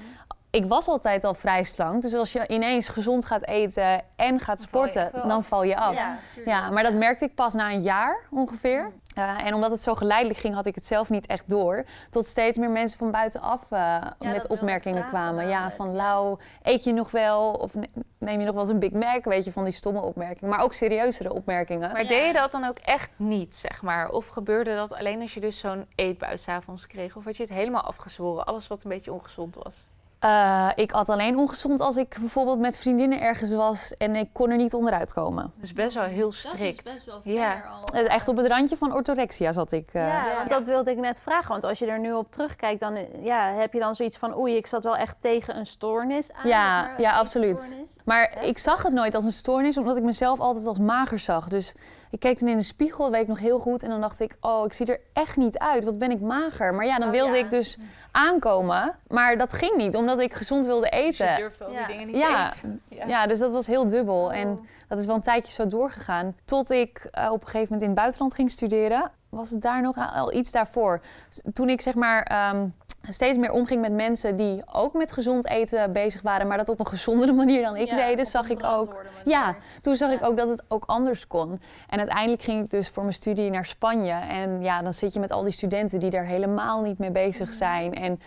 ik was altijd al vrij slank. Dus als je ineens gezond gaat eten en gaat val je sporten, dan val je af. Ja, maar dat merkte ik pas na een jaar ongeveer. Eh, en omdat het zo geleidelijk ging, had ik het zelf niet echt door. Tot steeds meer mensen van buitenaf eh, met opmerkingen kwamen. Ja, van. Lau, eet je nog wel? Of ne- neem je nog wel eens een Big Mac? Weet je, van die stomme opmerkingen. Maar ook serieuzere opmerkingen. Maar deed je dat dan ook echt niet, zeg maar? Of gebeurde dat alleen als je dus zo'n eetbui s'avonds kreeg? Of had je het helemaal afgezworen? Alles wat een beetje ongezond was? Eh, ik at alleen ongezond als ik bijvoorbeeld met vriendinnen ergens was en ik kon er niet onderuit komen. Dus best wel heel strikt. Ja. Eh, Echt op het randje van orthorexia zat ik. eh. Ja, want dat wilde ik net vragen. Want als je er nu op terugkijkt, dan eh, ja, heb je dan zoiets van... oei, ik zat wel echt tegen een stoornis aan. Ja, ja, absoluut. Maar ik zag het nooit als een stoornis, omdat ik mezelf altijd als mager zag. Dus ik keek dan in de spiegel, dat weet ik nog heel goed. En dan dacht ik, oh, ik zie er echt niet uit. Wat ben ik mager. Maar ja, dan Oh, wilde ja. ik dus aankomen. Maar dat ging niet, omdat ik gezond wilde eten. durft al Ja. dingen niet Ja. te eten. Ja. Ja, dus dat was heel dubbel. Oh. En dat is wel een tijdje zo doorgegaan. Tot ik eh, op een gegeven moment in het buitenland ging studeren. Was het daar nog al iets daarvoor? Toen ik zeg maar ehm, steeds meer omging met mensen die ook met gezond eten bezig waren, maar dat op een gezondere manier dan ik Ja, deden, op zag ik ook. Ja, toen zag ik ook dat het ook anders kon. En uiteindelijk ging ik dus voor mijn studie naar Spanje. En ja, dan zit je met al die studenten die daar helemaal niet mee bezig zijn. En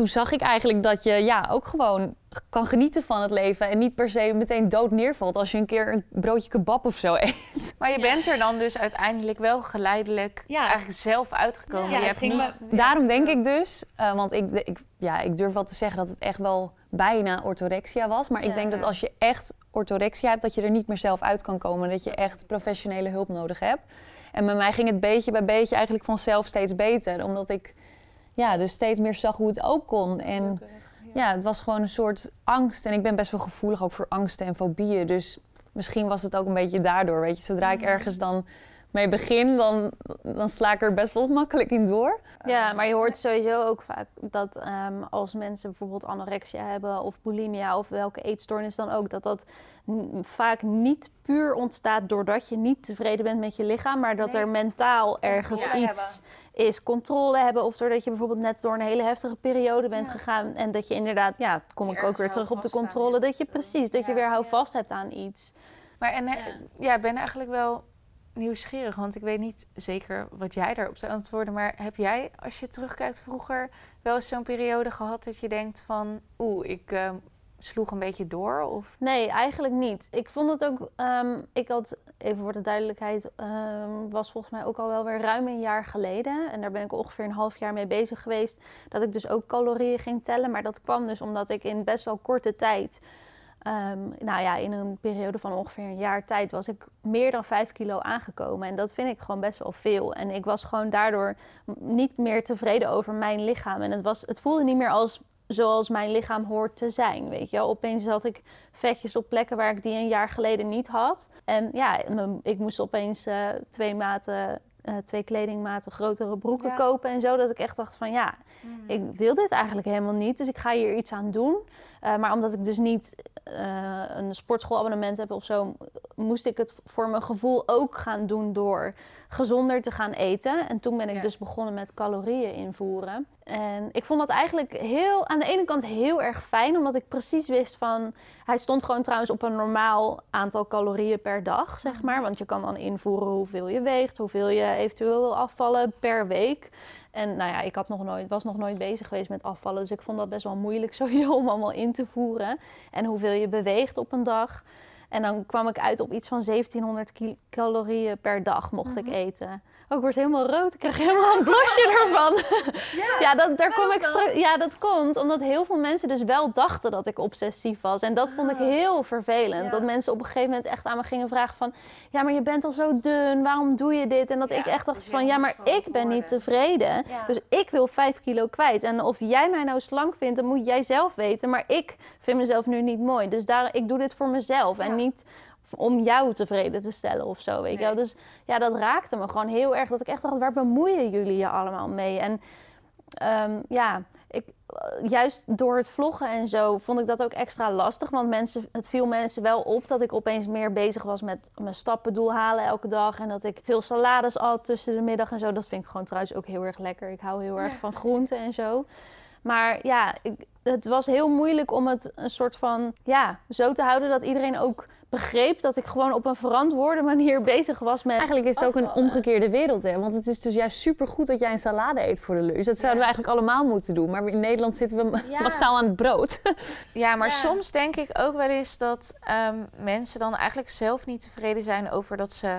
toen zag ik eigenlijk dat je ja, ook gewoon kan genieten van het leven. En niet per se meteen dood neervalt als je een keer een broodje kebab of zo eet. Maar je bent er dan dus uiteindelijk wel geleidelijk Ja. eigenlijk zelf uitgekomen. Ja, je het hebt ging niet... Daarom denk ik dus, eh, want ik, ik, ja, ik durf wel te zeggen dat het echt wel bijna orthorexia was. Maar ik Ja. denk dat als je echt orthorexia hebt, dat je er niet meer zelf uit kan komen. Dat je echt professionele hulp nodig hebt. En bij mij ging het beetje bij beetje eigenlijk vanzelf steeds beter. Omdat ik ja, dus steeds meer zag hoe het ook kon. En ja, het was gewoon een soort angst. En ik ben best wel gevoelig ook voor angsten en fobieën. Dus misschien was het ook een beetje daardoor. Weet je, zodra ik ergens dan mee begin, dan, dan sla ik er best wel makkelijk in door. Ja, maar je hoort sowieso ook vaak dat ehm, als mensen bijvoorbeeld anorexia hebben of bulimia of welke eetstoornis dan ook, dat dat vaak niet puur ontstaat doordat je niet tevreden bent met je lichaam, maar dat er mentaal ergens iets is controle hebben. Of doordat je bijvoorbeeld net door een hele heftige periode bent gegaan. En dat je inderdaad, ja, kom je ik ook weer terug op de aan controle. Dat je precies, dat je weer houvast hebt aan iets. Maar en, hè, Ja. ja. ik ben eigenlijk wel nieuwsgierig, want ik weet niet zeker wat jij daarop zou antwoorden. Maar heb jij, als je terugkijkt vroeger, wel eens zo'n periode gehad dat je denkt van, oeh, ik eh, sloeg een beetje door? Of Nee, eigenlijk niet. Ik vond het ook, ehm, ik had, even voor de duidelijkheid, ehm, was volgens mij ook al wel weer ruim een jaar geleden. En daar ben ik ongeveer een half jaar mee bezig geweest. Dat ik dus ook calorieën ging tellen. Maar dat kwam dus omdat ik in best wel korte tijd, ehm, nou ja, in een periode van ongeveer een jaar tijd, was ik meer dan 5 kilo aangekomen. En dat vind ik gewoon best wel veel. En ik was gewoon daardoor niet meer tevreden over mijn lichaam. En het, was, het voelde niet meer als zoals mijn lichaam hoort te zijn. Weet je opeens had ik vetjes op plekken waar ik die een jaar geleden niet had. En ja, ik moest opeens eh, twee maten, eh, twee kledingmaten grotere broeken Ja. kopen en zo. Dat ik echt dacht van ja, ik wil dit eigenlijk helemaal niet. Dus ik ga hier iets aan doen. Eh, maar omdat ik dus niet eh, een sportschoolabonnement heb of zo, moest ik het voor mijn gevoel ook gaan doen door gezonder te gaan eten. En toen ben ik Ja. dus begonnen met calorieën invoeren. En ik vond dat eigenlijk heel, aan de ene kant heel erg fijn, omdat ik precies wist van. Hij stond gewoon trouwens op een normaal aantal calorieën per dag, zeg maar. Want je kan dan invoeren hoeveel je weegt, hoeveel je eventueel wil afvallen per week. En nou ja, ik had nog nooit, was nog nooit bezig geweest met afvallen. Dus ik vond dat best wel moeilijk sowieso om allemaal in te voeren. En hoeveel je beweegt op een dag. En dan kwam ik uit op iets van 1700 ki- calorieën per dag mocht ik eten. Oh, ik word helemaal rood. Ik krijg helemaal een blosje ervan. Ja, dat, daar kom ik straks. Ja, dat komt omdat heel veel mensen dus wel dachten dat ik obsessief was. En dat vond ik heel vervelend. Dat mensen op een gegeven moment echt aan me gingen vragen van... Ja, maar je bent al zo dun. Waarom doe je dit? En dat ik echt dacht van... Ja, maar ik ben niet tevreden. Dus ik wil vijf kilo kwijt. En of jij mij nou slank vindt, dan moet jij zelf weten. Maar ik vind mezelf nu niet mooi. Dus daar, ik doe dit voor mezelf. En niet om jou tevreden te stellen of zo, weet je wel. Dus ja, dat raakte me gewoon heel erg. Dat ik echt dacht, waar bemoeien jullie je allemaal mee? En ehm, ja, ik, eh, juist door het vloggen en zo vond ik dat ook extra lastig. Want mensen, het viel mensen wel op dat ik opeens meer bezig was met mijn stappendoel halen elke dag. En dat ik veel salades at tussen de middag en zo. Dat vind ik gewoon trouwens ook heel erg lekker. Ik hou heel erg van groenten en zo. Maar ja, ik, het was heel moeilijk om het een soort van, ja, zo te houden dat iedereen ook begreep dat ik gewoon op een verantwoorde manier bezig was met. Eigenlijk is het ook een omgekeerde wereld, hè? Want het is dus juist supergoed dat jij een salade eet voor de lunch. Dat zouden we eigenlijk allemaal moeten doen. Maar in Nederland zitten we Ja. massaal aan het brood. Ja, maar Ja. soms denk ik ook wel eens dat ehm, mensen dan eigenlijk zelf niet tevreden zijn over dat ze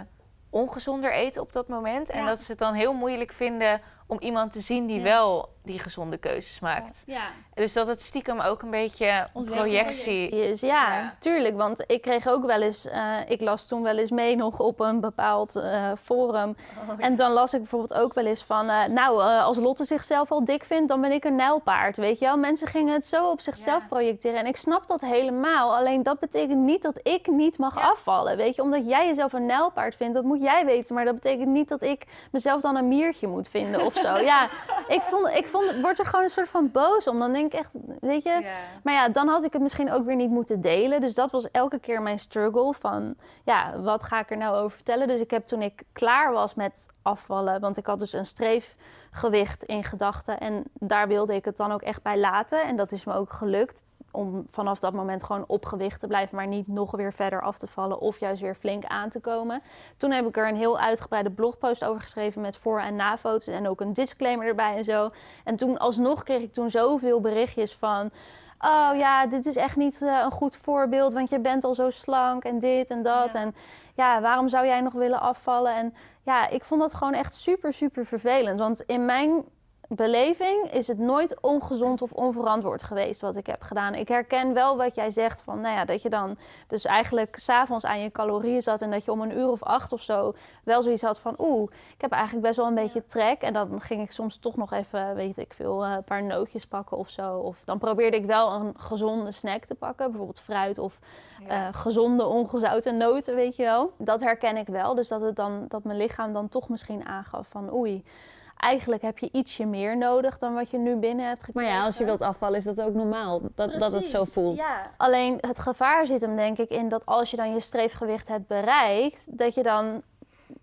ongezonder eten op dat moment. En Ja. dat ze het dan heel moeilijk vinden om iemand te zien die Ja. wel die gezonde keuzes maakt. Ja. Dus dat het stiekem ook een beetje projectie. is. Ja, Ja. tuurlijk. Want ik kreeg ook wel eens, eh, ik las toen wel eens mee nog op een bepaald eh, forum. En dan las ik bijvoorbeeld ook wel eens van, eh, nou, eh, als Lotte zichzelf al dik vindt, dan ben ik een nijlpaard. Weet je wel? Mensen gingen het zo op zichzelf Ja. projecteren. En ik snap dat helemaal. Alleen dat betekent niet dat ik niet mag afvallen. Weet je, omdat jij jezelf een nijlpaard vindt, dat moet jij weten. Maar dat betekent niet dat ik mezelf dan een miertje moet vinden of zo. Ja, ik vond, ik vond, word er gewoon een soort van boos om. Dan denk ik echt, weet je, maar ja, dan had ik het misschien ook weer niet moeten delen. Dus dat was elke keer mijn struggle van, ja, wat ga ik er nou over vertellen? Dus ik heb toen ik klaar was met afvallen, want ik had dus een streefgewicht in gedachten. En daar wilde ik het dan ook echt bij laten. En dat is me ook gelukt. Om vanaf dat moment gewoon op gewicht te blijven, maar niet nog weer verder af te vallen of juist weer flink aan te komen. Toen heb ik er een heel uitgebreide blogpost over geschreven met voor- en na-foto's en ook een disclaimer erbij en zo. En toen alsnog kreeg ik toen zoveel berichtjes van. Oh ja, dit is echt niet eh, een goed voorbeeld, want je bent al zo slank en dit en dat. En ja, waarom zou jij nog willen afvallen? En ja, ik vond dat gewoon echt super, super vervelend. Want in mijn beleving is het nooit ongezond of onverantwoord geweest wat ik heb gedaan. Ik herken wel wat jij zegt van, nou ja, dat je dan dus eigenlijk s'avonds aan je calorieën zat en dat je om een uur of acht of zo wel zoiets had van, oeh, ik heb eigenlijk best wel een beetje trek. En dan ging ik soms toch nog even, weet ik veel, eh, een paar nootjes pakken of zo. Of dan probeerde ik wel een gezonde snack te pakken, bijvoorbeeld fruit of eh, gezonde ongezouten noten, weet je wel. Dat herken ik wel. Dus dat, het dan, dat mijn lichaam dan toch misschien aangaf van oei, eigenlijk heb je ietsje meer nodig dan wat je nu binnen hebt Maar gekregen. ja, als je wilt afvallen is dat ook normaal. Dat, dat het zo voelt. Ja. Alleen het gevaar zit hem denk ik in dat als je dan je streefgewicht hebt bereikt, dat je dan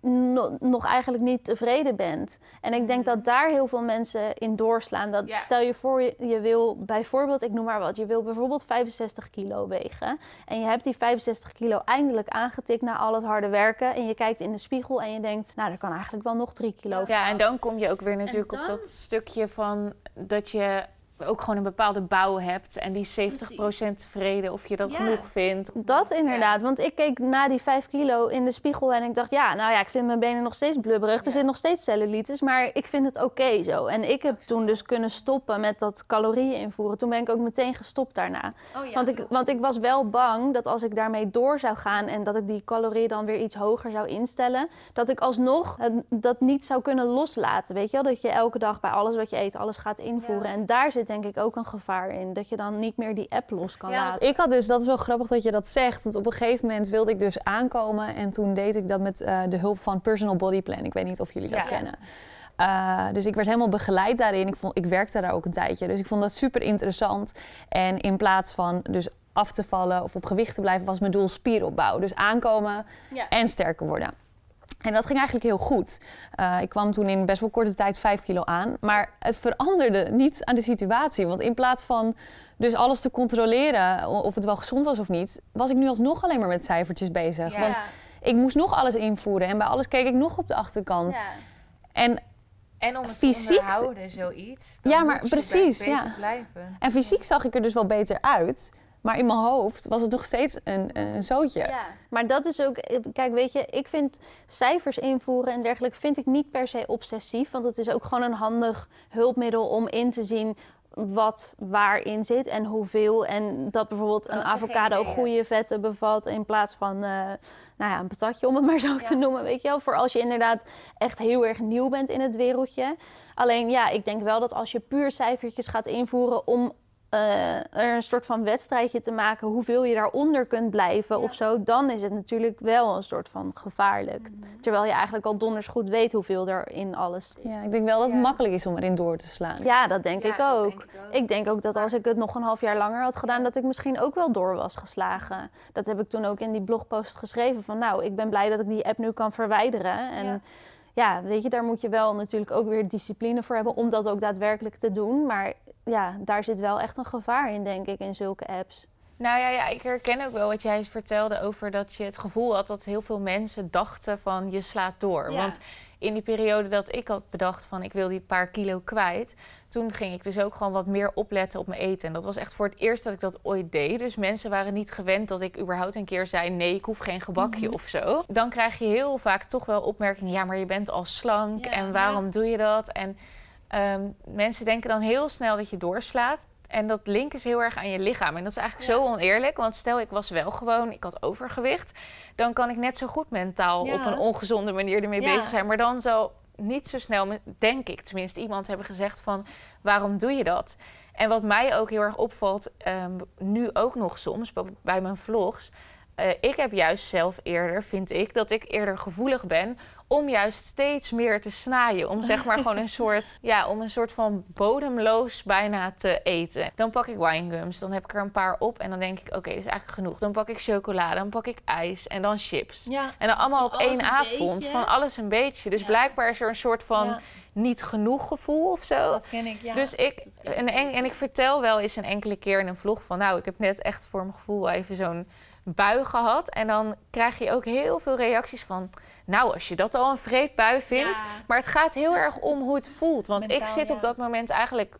no- nog eigenlijk niet tevreden bent. En ik denk dat daar heel veel mensen in doorslaan. Dat stel je voor, je, je wil bijvoorbeeld, ik noem maar wat, je wil bijvoorbeeld 65 kilo wegen. En je hebt die 65 kilo eindelijk aangetikt na al het harde werken. En je kijkt in de spiegel en je denkt, nou, er kan eigenlijk wel nog 3 kilo Ja, en dan kom je ook weer natuurlijk dan- op dat stukje van dat je ook gewoon een bepaalde bouw hebt en die 70% tevreden of je dat Ja. genoeg vindt. Dat inderdaad, want ik keek na die 5 kilo in de spiegel en ik dacht, ja, nou ja, ik vind mijn benen nog steeds blubberig. Er zit nog steeds cellulitis, maar ik vind het oké zo. En ik heb toen dus kunnen stoppen met dat calorieën invoeren. Toen ben ik ook meteen gestopt daarna. want, ik, want ik was wel bang dat als ik daarmee door zou gaan en dat ik die calorieën dan weer iets hoger zou instellen, dat ik alsnog het- dat niet zou kunnen loslaten. Weet je wel, dat je elke dag bij alles wat je eet, alles gaat invoeren. En daar zit denk ik ook een gevaar in, dat je dan niet meer die app los kan Ja, laten. ik had dus, dat is wel grappig dat je dat zegt. Want op een gegeven moment wilde ik dus aankomen. En toen deed ik dat met eh, de hulp van Personal Body Plan. Ik weet niet of jullie dat kennen. Eh, dus ik werd helemaal begeleid daarin. Ik, vond, ik werkte daar ook een tijdje. Dus ik vond dat super interessant. En in plaats van dus af te vallen of op gewicht te blijven, was mijn doel spieropbouw. Dus aankomen Ja. en sterker worden. En dat ging eigenlijk heel goed. Eh, ik kwam toen in best wel korte tijd 5 kilo aan. Maar het veranderde niet aan de situatie. Want in plaats van dus alles te controleren of het wel gezond was of niet, was ik nu alsnog alleen maar met cijfertjes bezig. Ja. Want ik moest nog alles invoeren en bij alles keek ik nog op de achterkant. Ja. En, En om het Fysiek- te onderhouden, zoiets. Ja, maar precies, ja. blijven. en fysiek zag ik er dus wel beter uit. Maar in mijn hoofd was het nog steeds een, een zootje. Ja, maar dat is ook, kijk, weet je, ik vind cijfers invoeren en dergelijke vind ik niet per se obsessief, want het is ook gewoon een handig hulpmiddel om in te zien wat waarin zit en hoeveel. En dat bijvoorbeeld een avocado goede vetten bevat in plaats van, eh, nou ja, een patatje om het maar zo te noemen, weet je wel. Voor als je inderdaad echt heel erg nieuw bent in het wereldje. Alleen ja, ik denk wel dat als je puur cijfertjes gaat invoeren om eh, er een soort van wedstrijdje te maken hoeveel je daaronder kunt blijven of zo, dan is het natuurlijk wel een soort van gevaarlijk. Terwijl je eigenlijk al donders goed weet hoeveel er in alles zit. Ja, ik denk wel dat het Ja. makkelijk is om erin door te slaan. Ja, dat denk Ja, ik dat ook. denk ik ook. Ik denk ook dat als ik het nog een half jaar langer had gedaan, dat ik misschien ook wel door was geslagen. Dat heb ik toen ook in die blogpost geschreven van nou, ik ben blij dat ik die app nu kan verwijderen. En Ja. ja, weet je, daar moet je wel natuurlijk ook weer discipline voor hebben om dat ook daadwerkelijk te doen. Maar ja, daar zit wel echt een gevaar in, denk ik, in zulke apps. Nou ja, ja, ik herken ook wel wat jij vertelde over dat je het gevoel had dat heel veel mensen dachten van je slaat door. Ja. Want in die periode dat ik had bedacht van ik wil die paar kilo kwijt, toen ging ik dus ook gewoon wat meer opletten op mijn eten. En dat was echt voor het eerst dat ik dat ooit deed. Dus mensen waren niet gewend dat ik überhaupt een keer zei nee, ik hoef geen gebakje of zo. Dan krijg je heel vaak toch wel opmerkingen, ja, maar je bent al slank Ja. en waarom doe je dat? En ehm, mensen denken dan heel snel dat je doorslaat. En dat linken ze heel erg aan je lichaam. En dat is eigenlijk zo oneerlijk. Want stel, ik was wel gewoon, ik had overgewicht. Dan kan ik net zo goed mentaal Ja. op een ongezonde manier ermee Ja. bezig zijn. Maar dan zal niet zo snel, denk ik tenminste, iemand hebben gezegd van... waarom doe je dat? En wat mij ook heel erg opvalt, ehm, nu ook nog soms bij mijn vlogs... eh, ik heb juist zelf eerder, vind ik, dat ik eerder gevoelig ben om juist steeds meer te snaaien. Om zeg maar gewoon een soort, ja, om een soort van bodemloos bijna te eten. Dan pak ik winegums, dan heb ik er een paar op en dan denk ik, oké, dit is eigenlijk genoeg. Dan pak ik chocolade, dan pak ik ijs en dan chips. Ja. En dan allemaal op één avond, beetje. van alles een beetje. Dus Ja. blijkbaar is er een soort van Ja. niet genoeg gevoel of zo. ken ik, ja. Dus ik, en, en, en ik vertel wel eens een enkele keer in een vlog van... nou, ik heb net echt voor mijn gevoel even zo'n bui gehad. En dan krijg je ook heel veel reacties van... nou, als je dat al een vreedbui vindt... maar het gaat heel erg om hoe het voelt. Want ik zit op ja. dat moment eigenlijk...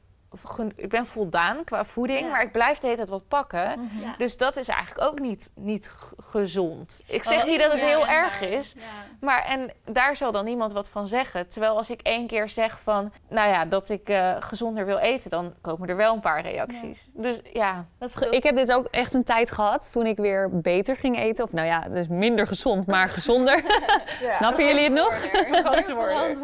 Ik ben voldaan qua voeding, Ja. maar ik blijf de hele tijd wat pakken. Ja. Dus dat is eigenlijk ook niet, niet gezond. Ik Oh, zeg niet dat het ja, heel ja, erg maar- is. ja. Maar en daar zal dan niemand wat van zeggen. Terwijl als ik één keer zeg van, nou ja, dat ik eh, gezonder wil eten, dan komen er wel een paar reacties. Dus ja, Dat is ge- ik heb dit ook echt een tijd gehad toen ik weer beter ging eten. Of nou ja, dus minder gezond, maar gezonder. Snappen jullie het nog? verwarrend,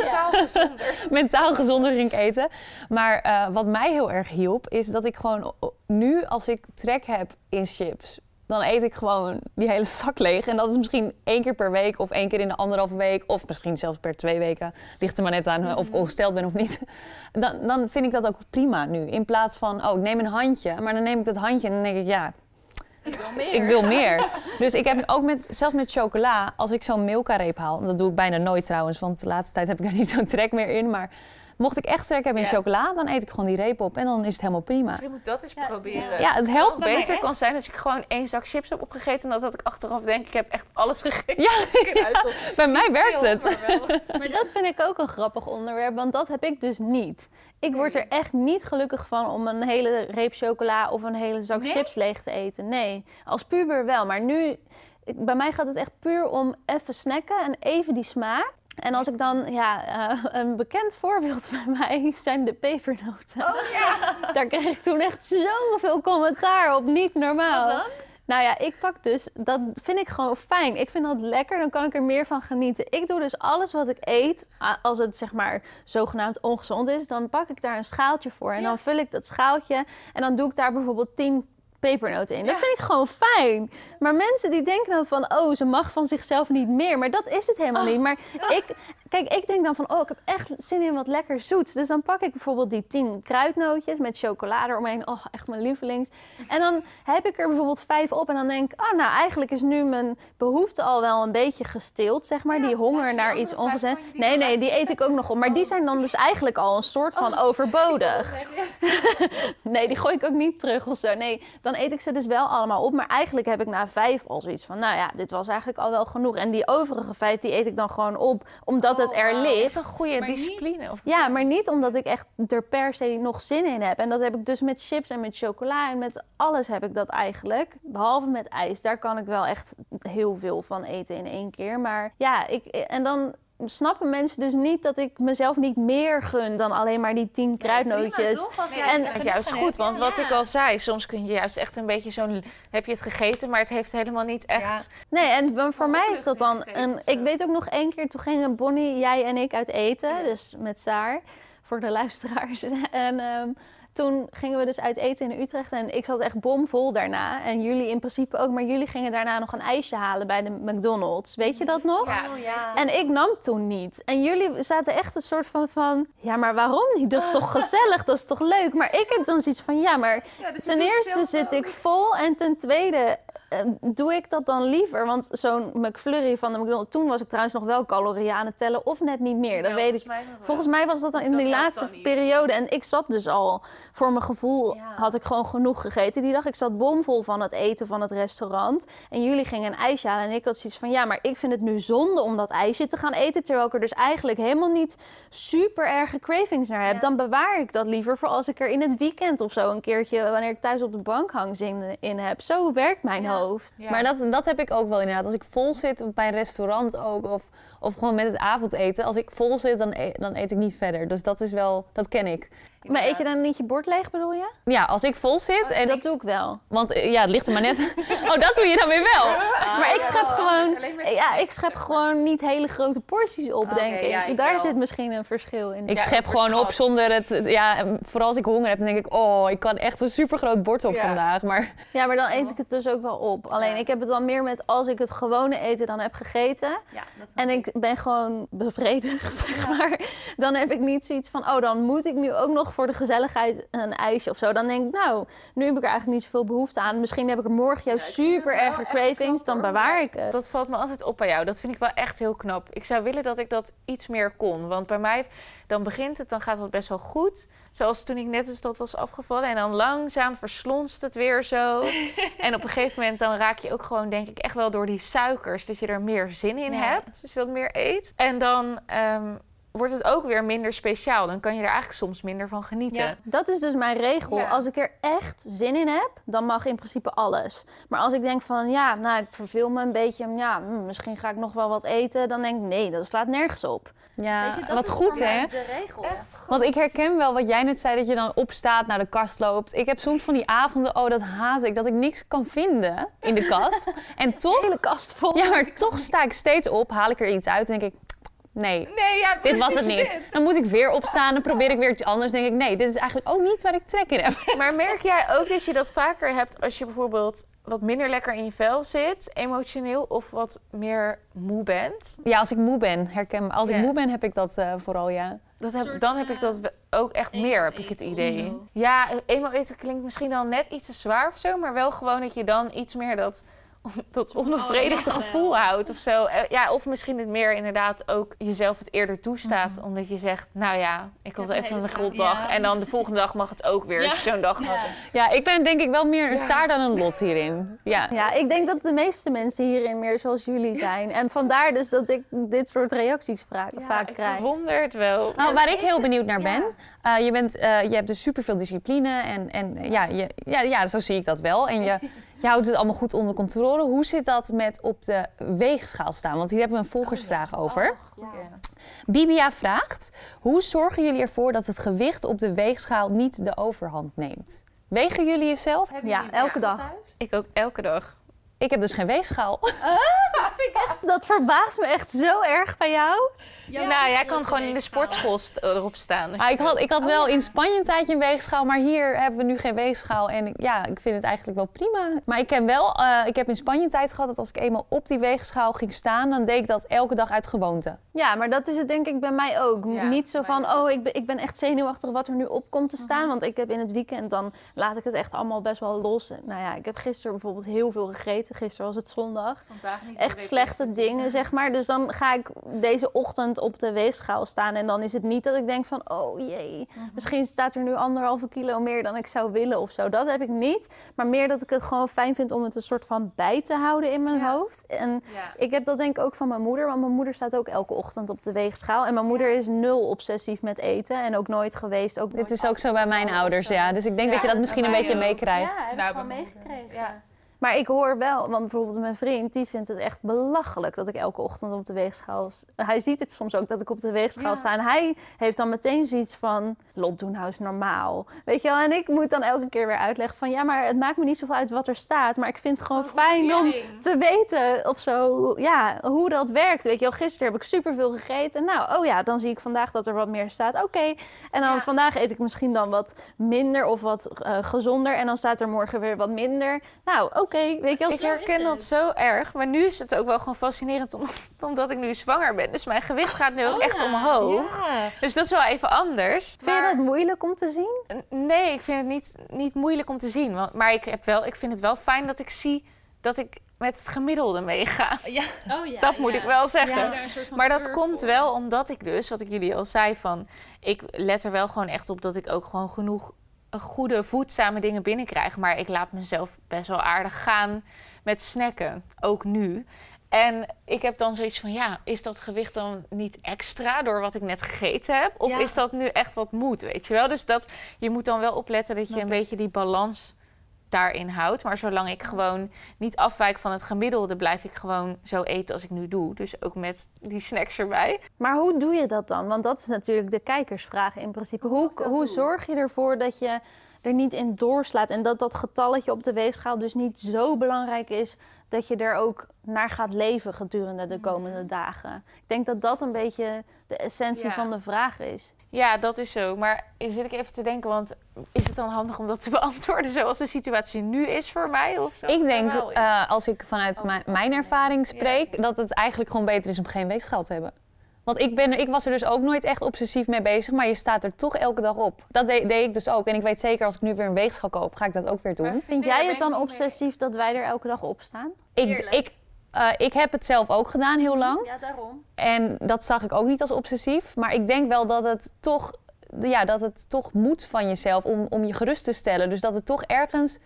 mentaal gezonder. Mentaal gezonder ging ik eten. Maar eh, wat mij heel erg hielp, is dat ik gewoon nu als ik trek heb in chips. Dan eet ik gewoon die hele zak leeg. En dat is misschien één keer per week of één keer in de anderhalve week. Of misschien zelfs per twee weken. Ligt er maar net aan eh, of ik ongesteld ben of niet. Dan, dan vind ik dat ook prima nu. In plaats van, oh, ik neem een handje. Maar dan neem ik dat handje en dan denk ik, ja, ik wil meer. Dus ik heb ook met, zelfs met chocola, als ik zo'n Milka-reep haal... dat doe ik bijna nooit trouwens, want de laatste tijd heb ik daar niet zo'n trek meer in... maar mocht ik echt trek hebben in Ja. chocola, dan eet ik gewoon die reep op... en dan is het helemaal prima. Misschien moet dat eens Ja, proberen. Ja, het helpt mij beter echt. kan zijn als ik gewoon één zak chips heb opgegeten... en dat, dat ik achteraf denk, ik heb echt alles gegeten. Ja, bij mij werkt Veel, het. maar dat vind ik ook een grappig onderwerp, want dat heb ik dus niet. Ik word er echt niet gelukkig van om een hele reep chocola of een hele zak Nee? chips leeg te eten. Nee, als puber wel. Maar nu, ik- bij mij gaat het echt puur om even snacken en even die smaak. En als ik dan, ja, eh, een bekend voorbeeld bij mij zijn de pepernoten. Oh ja. Daar kreeg ik toen echt zoveel commentaar op, niet normaal. Nou ja, ik pak dus, dat vind ik gewoon fijn. Ik vind dat lekker, dan kan ik er meer van genieten. Ik doe dus alles wat ik eet, als het zeg maar zogenaamd ongezond is, dan pak ik daar een schaaltje voor. En dan vul ik dat schaaltje en dan doe ik daar bijvoorbeeld 10 pepernoten in. Dat vind ik gewoon fijn. Maar mensen die denken dan van, oh, ze mag van zichzelf niet meer. Maar dat is het helemaal niet. Maar ik, kijk, ik denk dan van, oh, ik heb echt zin in wat lekker zoets. Dus dan pak ik bijvoorbeeld die 10 kruidnootjes met chocolade eromheen. Oh, echt mijn lievelings. En dan heb ik er bijvoorbeeld vijf op en dan denk ik, oh, nou, eigenlijk is nu mijn behoefte al wel een beetje gestild, zeg maar. die honger naar iets ongezond. die Nee, nee, die eet ik ook nog op. Maar die zijn dan dus eigenlijk al een soort van overbodig. Nee, die gooi ik ook niet terug of zo. Nee, dan eet ik ze dus wel allemaal op. Maar eigenlijk heb ik na vijf al zoiets van... nou ja, dit was eigenlijk al wel genoeg. En die overige vijf, die eet ik dan gewoon op... omdat het er Echt ligt. een goede Maar niet- discipline. Of Ja, maar niet omdat ik echt er per se nog zin in heb. En dat heb ik dus met chips en met chocola en met alles heb ik dat eigenlijk. Behalve met ijs. Daar kan ik wel echt heel veel van eten in één keer. Maar ja, ik, en dan snappen mensen dus niet dat ik mezelf niet meer gun dan alleen maar die tien kruidnootjes. En En- het juist goed, want wat ik al zei, soms kun je juist echt een beetje zo'n... Heb je het gegeten, maar het heeft helemaal niet echt... Nee, en maar voor mij is dat dan gegeten een. Ik weet ook nog één keer, toen gingen Bonnie, jij en ik uit eten, dus met Saar, voor de luisteraars. En ehm, toen gingen we dus uit eten in Utrecht en ik zat echt bomvol daarna. En jullie in principe ook, maar jullie gingen daarna nog een ijsje halen bij de McDonald's. Weet je dat nog? Ja, En ik nam toen niet. En jullie zaten echt een soort van, van ja, maar waarom niet? Dat is toch gezellig, dat is toch leuk? Maar ik heb dan zoiets van, ja, maar ten eerste zit ik vol en ten tweede doe ik dat dan liever. Want zo'n McFlurry van de McDonald's, toen was ik trouwens nog wel calorieën aan het tellen of net niet meer. Dat weet ik. Volgens mij was dat dan Dus in dat die laatste periode. En ik zat dus al, voor mijn gevoel Ja. had ik gewoon genoeg gegeten die dag. Ik zat bomvol van het eten van het restaurant. En jullie gingen een ijsje halen. En ik had zoiets van, ja, maar ik vind het nu zonde om dat ijsje te gaan eten. Terwijl ik er dus eigenlijk helemaal niet super erge cravings naar heb. Ja. Dan bewaar ik dat liever voor als ik er in het weekend of zo een keertje, wanneer ik thuis op de bank hang, zin in heb. Zo werkt mijn Ja. Hoofd. Maar dat, dat heb ik ook wel inderdaad. Als ik vol zit bij een restaurant ook, of, of gewoon met het avondeten. Als ik vol zit, dan, e- dan eet ik niet verder. Dus dat is wel, dat ken ik. Maar eet je dan niet je bord leeg, bedoel je? Ja, als ik vol zit en dat ik, doe ik wel. want eh, ja, het ligt er maar net. Oh, dat doe je dan weer wel. maar ik schep gewoon, ja, ik schep gewoon niet hele grote porties op, denk ik. ja, ik Daar wel. zit misschien een verschil in. Ik Ja, schep gewoon op zonder het. Ja, vooral als ik honger heb, dan denk ik, oh, ik kan echt een supergroot bord op Ja. vandaag. Maar Ja, maar dan eet ik het dus ook wel op. Alleen Ja. ik heb het dan meer met als ik het gewone eten dan heb gegeten. Ja, dat En ik ben gewoon bevredigd, zeg maar. Dan heb ik niet zoiets van, oh, dan moet ik nu ook nog voor de gezelligheid een ijsje of zo. Dan denk ik, nou, nu heb ik er eigenlijk niet zoveel behoefte aan. Misschien heb ik er morgen juist ik super erge cravings, knap, dan bewaar ik het. Dat valt me altijd op bij jou. Dat vind ik wel echt heel knap. Ik zou willen dat ik dat iets meer kon. Want bij mij, dan begint het, dan gaat het best wel goed. Zoals toen ik net dus dat was afgevallen. En dan langzaam verslonst het weer zo. en op een gegeven moment dan raak je ook gewoon, denk ik, echt wel door die suikers. Dat je er meer zin in Ja. hebt. Dus je wat meer eet. En dan ehm, wordt het ook weer minder speciaal. Dan kan je er eigenlijk soms minder van genieten. Ja. Dat is dus mijn regel. Ja. Als ik er echt zin in heb, dan mag in principe alles. Maar als ik denk van, ja, nou, ik verveel me een beetje. Ja, hm, misschien ga ik nog wel wat eten. Dan denk ik, nee, dat slaat nergens op. ja, Weet je, dat wat is goed hè? De regel. Want ik herken wel wat jij net zei, dat je dan opstaat, naar de kast loopt. Ik heb soms van die avonden, oh dat haat ik, dat ik niks kan vinden in de kast. en toch, Hele kast vol. ja, maar toch sta ik steeds op, haal ik er iets uit en denk ik, nee, Nee, ja, dit was het niet. dit. Dan moet ik weer opstaan, dan probeer ik weer iets anders. denk ik, nee, dit is eigenlijk ook niet waar ik trek in heb. Maar merk jij ook dat je dat vaker hebt als je bijvoorbeeld wat minder lekker in je vel zit, emotioneel, of wat meer moe bent? Ja, als ik moe ben, herken Als Ja. ik moe ben, heb ik dat eh, vooral, ja. Dat heb, dan heb ik eh, dat ook echt meer, heb ik het idee. Ja, eenmaal eten klinkt misschien dan net iets te zwaar of zo, maar wel gewoon dat je dan iets meer dat, dat onbevredigde oh, gevoel houdt of zo. Eh, Ja, of misschien het meer inderdaad ook jezelf het eerder toestaat, omdat je zegt, nou ja, ik had even een hele rotdag ja. en dan de volgende dag mag het ook weer zo'n dag had. Ja, ik ben denk ik wel meer een Saar dan een Lot hierin. Ja. Ja, ik denk dat de meeste mensen hierin meer zoals jullie zijn. En vandaar dus dat ik dit soort reacties vaak ik krijg. bewonder het wel. Nou, waar ik heel benieuwd naar ben, eh, je, bent, eh, je hebt dus superveel discipline en, en ja, je, ja, ja, zo zie ik dat wel. En je, je houdt het allemaal goed onder controle. Hoe zit dat met op de weegschaal staan? Want hier hebben we een volgersvraag over. Bibia vraagt, hoe zorgen jullie ervoor dat het gewicht op de weegschaal niet de overhand neemt? Wegen jullie jezelf? Ja, elke dag. Ik ook elke dag. Ik heb dus geen weegschaal. Dat verbaast me echt zo erg bij jou. Nou, jij kan gewoon in de sportschool st- erop staan. Ah, ik had, ik had wel in Spanje een tijdje een weegschaal, maar hier hebben we nu geen weegschaal. En ik- ja, ik vind het eigenlijk wel prima. Maar ik heb wel, eh, ik heb in Spanje een tijd gehad dat als ik eenmaal op die weegschaal ging staan, dan deed ik dat elke dag uit gewoonte. Ja, maar dat is het denk ik bij mij ook. Ja, Niet zo van, oh, ik ben, ik ben echt zenuwachtig wat er nu op komt te staan. Want ik heb in het weekend, dan laat ik het echt allemaal best wel los. Nou ja, ik heb gisteren bijvoorbeeld heel veel gegeten. Gisteren was het zondag. Echt slechte dingen, zeg maar. Dus dan ga ik deze ochtend op de weegschaal staan. En dan is het niet dat ik denk van, oh jee, misschien staat er nu anderhalve kilo meer dan ik zou willen of zo. Dat heb ik niet. Maar meer dat ik het gewoon fijn vind om het een soort van bij te houden in mijn hoofd. En ik heb dat denk ik ook van mijn moeder. Want mijn moeder staat ook elke ochtend op de weegschaal. En mijn moeder is nul obsessief met eten. En ook nooit geweest. Ook Dit is ook zo bij mijn ouders, ja. Dus ik denk dat je dat misschien een beetje meekrijgt. Ja, heb Nou, ik gewoon mijn moeder. meegekregen. Maar ik hoor wel, want bijvoorbeeld mijn vriend, die vindt het echt belachelijk dat ik elke ochtend op de weegschaal... Hij ziet het soms ook dat ik op de weegschaal sta. En hij heeft dan meteen zoiets van, Lot, doe nou normaal. Weet je wel? En ik moet dan elke keer weer uitleggen van, ja, maar het maakt me niet zoveel uit wat er staat. Maar ik vind het gewoon fijn om te weten of zo, ja, hoe dat werkt. Weet je wel, gisteren heb ik superveel gegeten. Nou, oh ja, dan zie ik vandaag dat er wat meer staat. Oké. En dan vandaag eet ik misschien dan wat minder of wat eh, gezonder. En dan staat er morgen weer wat minder. Nou, oké. Weet je wel, Ik herken dat zo erg, maar nu is het ook wel gewoon fascinerend om- omdat ik nu zwanger ben. Dus mijn gewicht gaat nu ook echt omhoog. Dus dat is wel even anders. Vind je dat moeilijk om te zien? Nee, ik vind het niet, niet moeilijk om te zien. Want, maar ik, heb wel, ik vind het wel fijn dat ik zie dat ik met het gemiddelde meega. Oh ja. dat moet ik wel zeggen. Maar dat komt wel omdat ik dus, wat ik jullie al zei, van ik let er wel gewoon echt op dat ik ook gewoon genoeg goede, voedzame dingen binnenkrijg. Maar ik laat mezelf best wel aardig gaan met snacken, ook nu. En ik heb dan zoiets van, ja, is dat gewicht dan niet extra door wat ik net gegeten heb? Of Ja. is dat nu echt wat moet, weet je wel? Dus dat, je moet dan wel opletten dat je een ik. beetje die balans daarin houdt. Maar zolang ik gewoon niet afwijk van het gemiddelde, blijf ik gewoon zo eten als ik nu doe. Dus ook met die snacks erbij. Maar hoe doe je dat dan? Want dat is natuurlijk de kijkersvraag in principe. Hoe, hoe zorg je ervoor dat je er niet in doorslaat en dat dat getalletje op de weegschaal dus niet zo belangrijk is dat je er ook naar gaat leven gedurende de komende dagen? Ik denk dat dat een beetje de essentie Ja. van de vraag is. Ja, dat is zo. Maar zit ik even te denken, want is het dan handig om dat te beantwoorden zoals de situatie nu is voor mij? Of zo? Ik denk, eh, als ik vanuit mijn- mijn ervaring spreek, dat het eigenlijk gewoon beter is om geen weegschaal te hebben. Want ik, ben, ik was er dus ook nooit echt obsessief mee bezig, maar je staat er toch elke dag op. Dat deed, deed ik dus ook. En ik weet zeker, als ik nu weer een weegschaal koop, ga ik dat ook weer doen. Vind jij het dan obsessief dat wij er elke dag op staan? Ik, ik, eh, ik heb het zelf ook gedaan heel lang. Ja, daarom. En dat zag ik ook niet als obsessief. Maar ik denk wel dat het toch, ja, dat het toch moet van jezelf om, om je gerust te stellen. Dus dat het toch ergens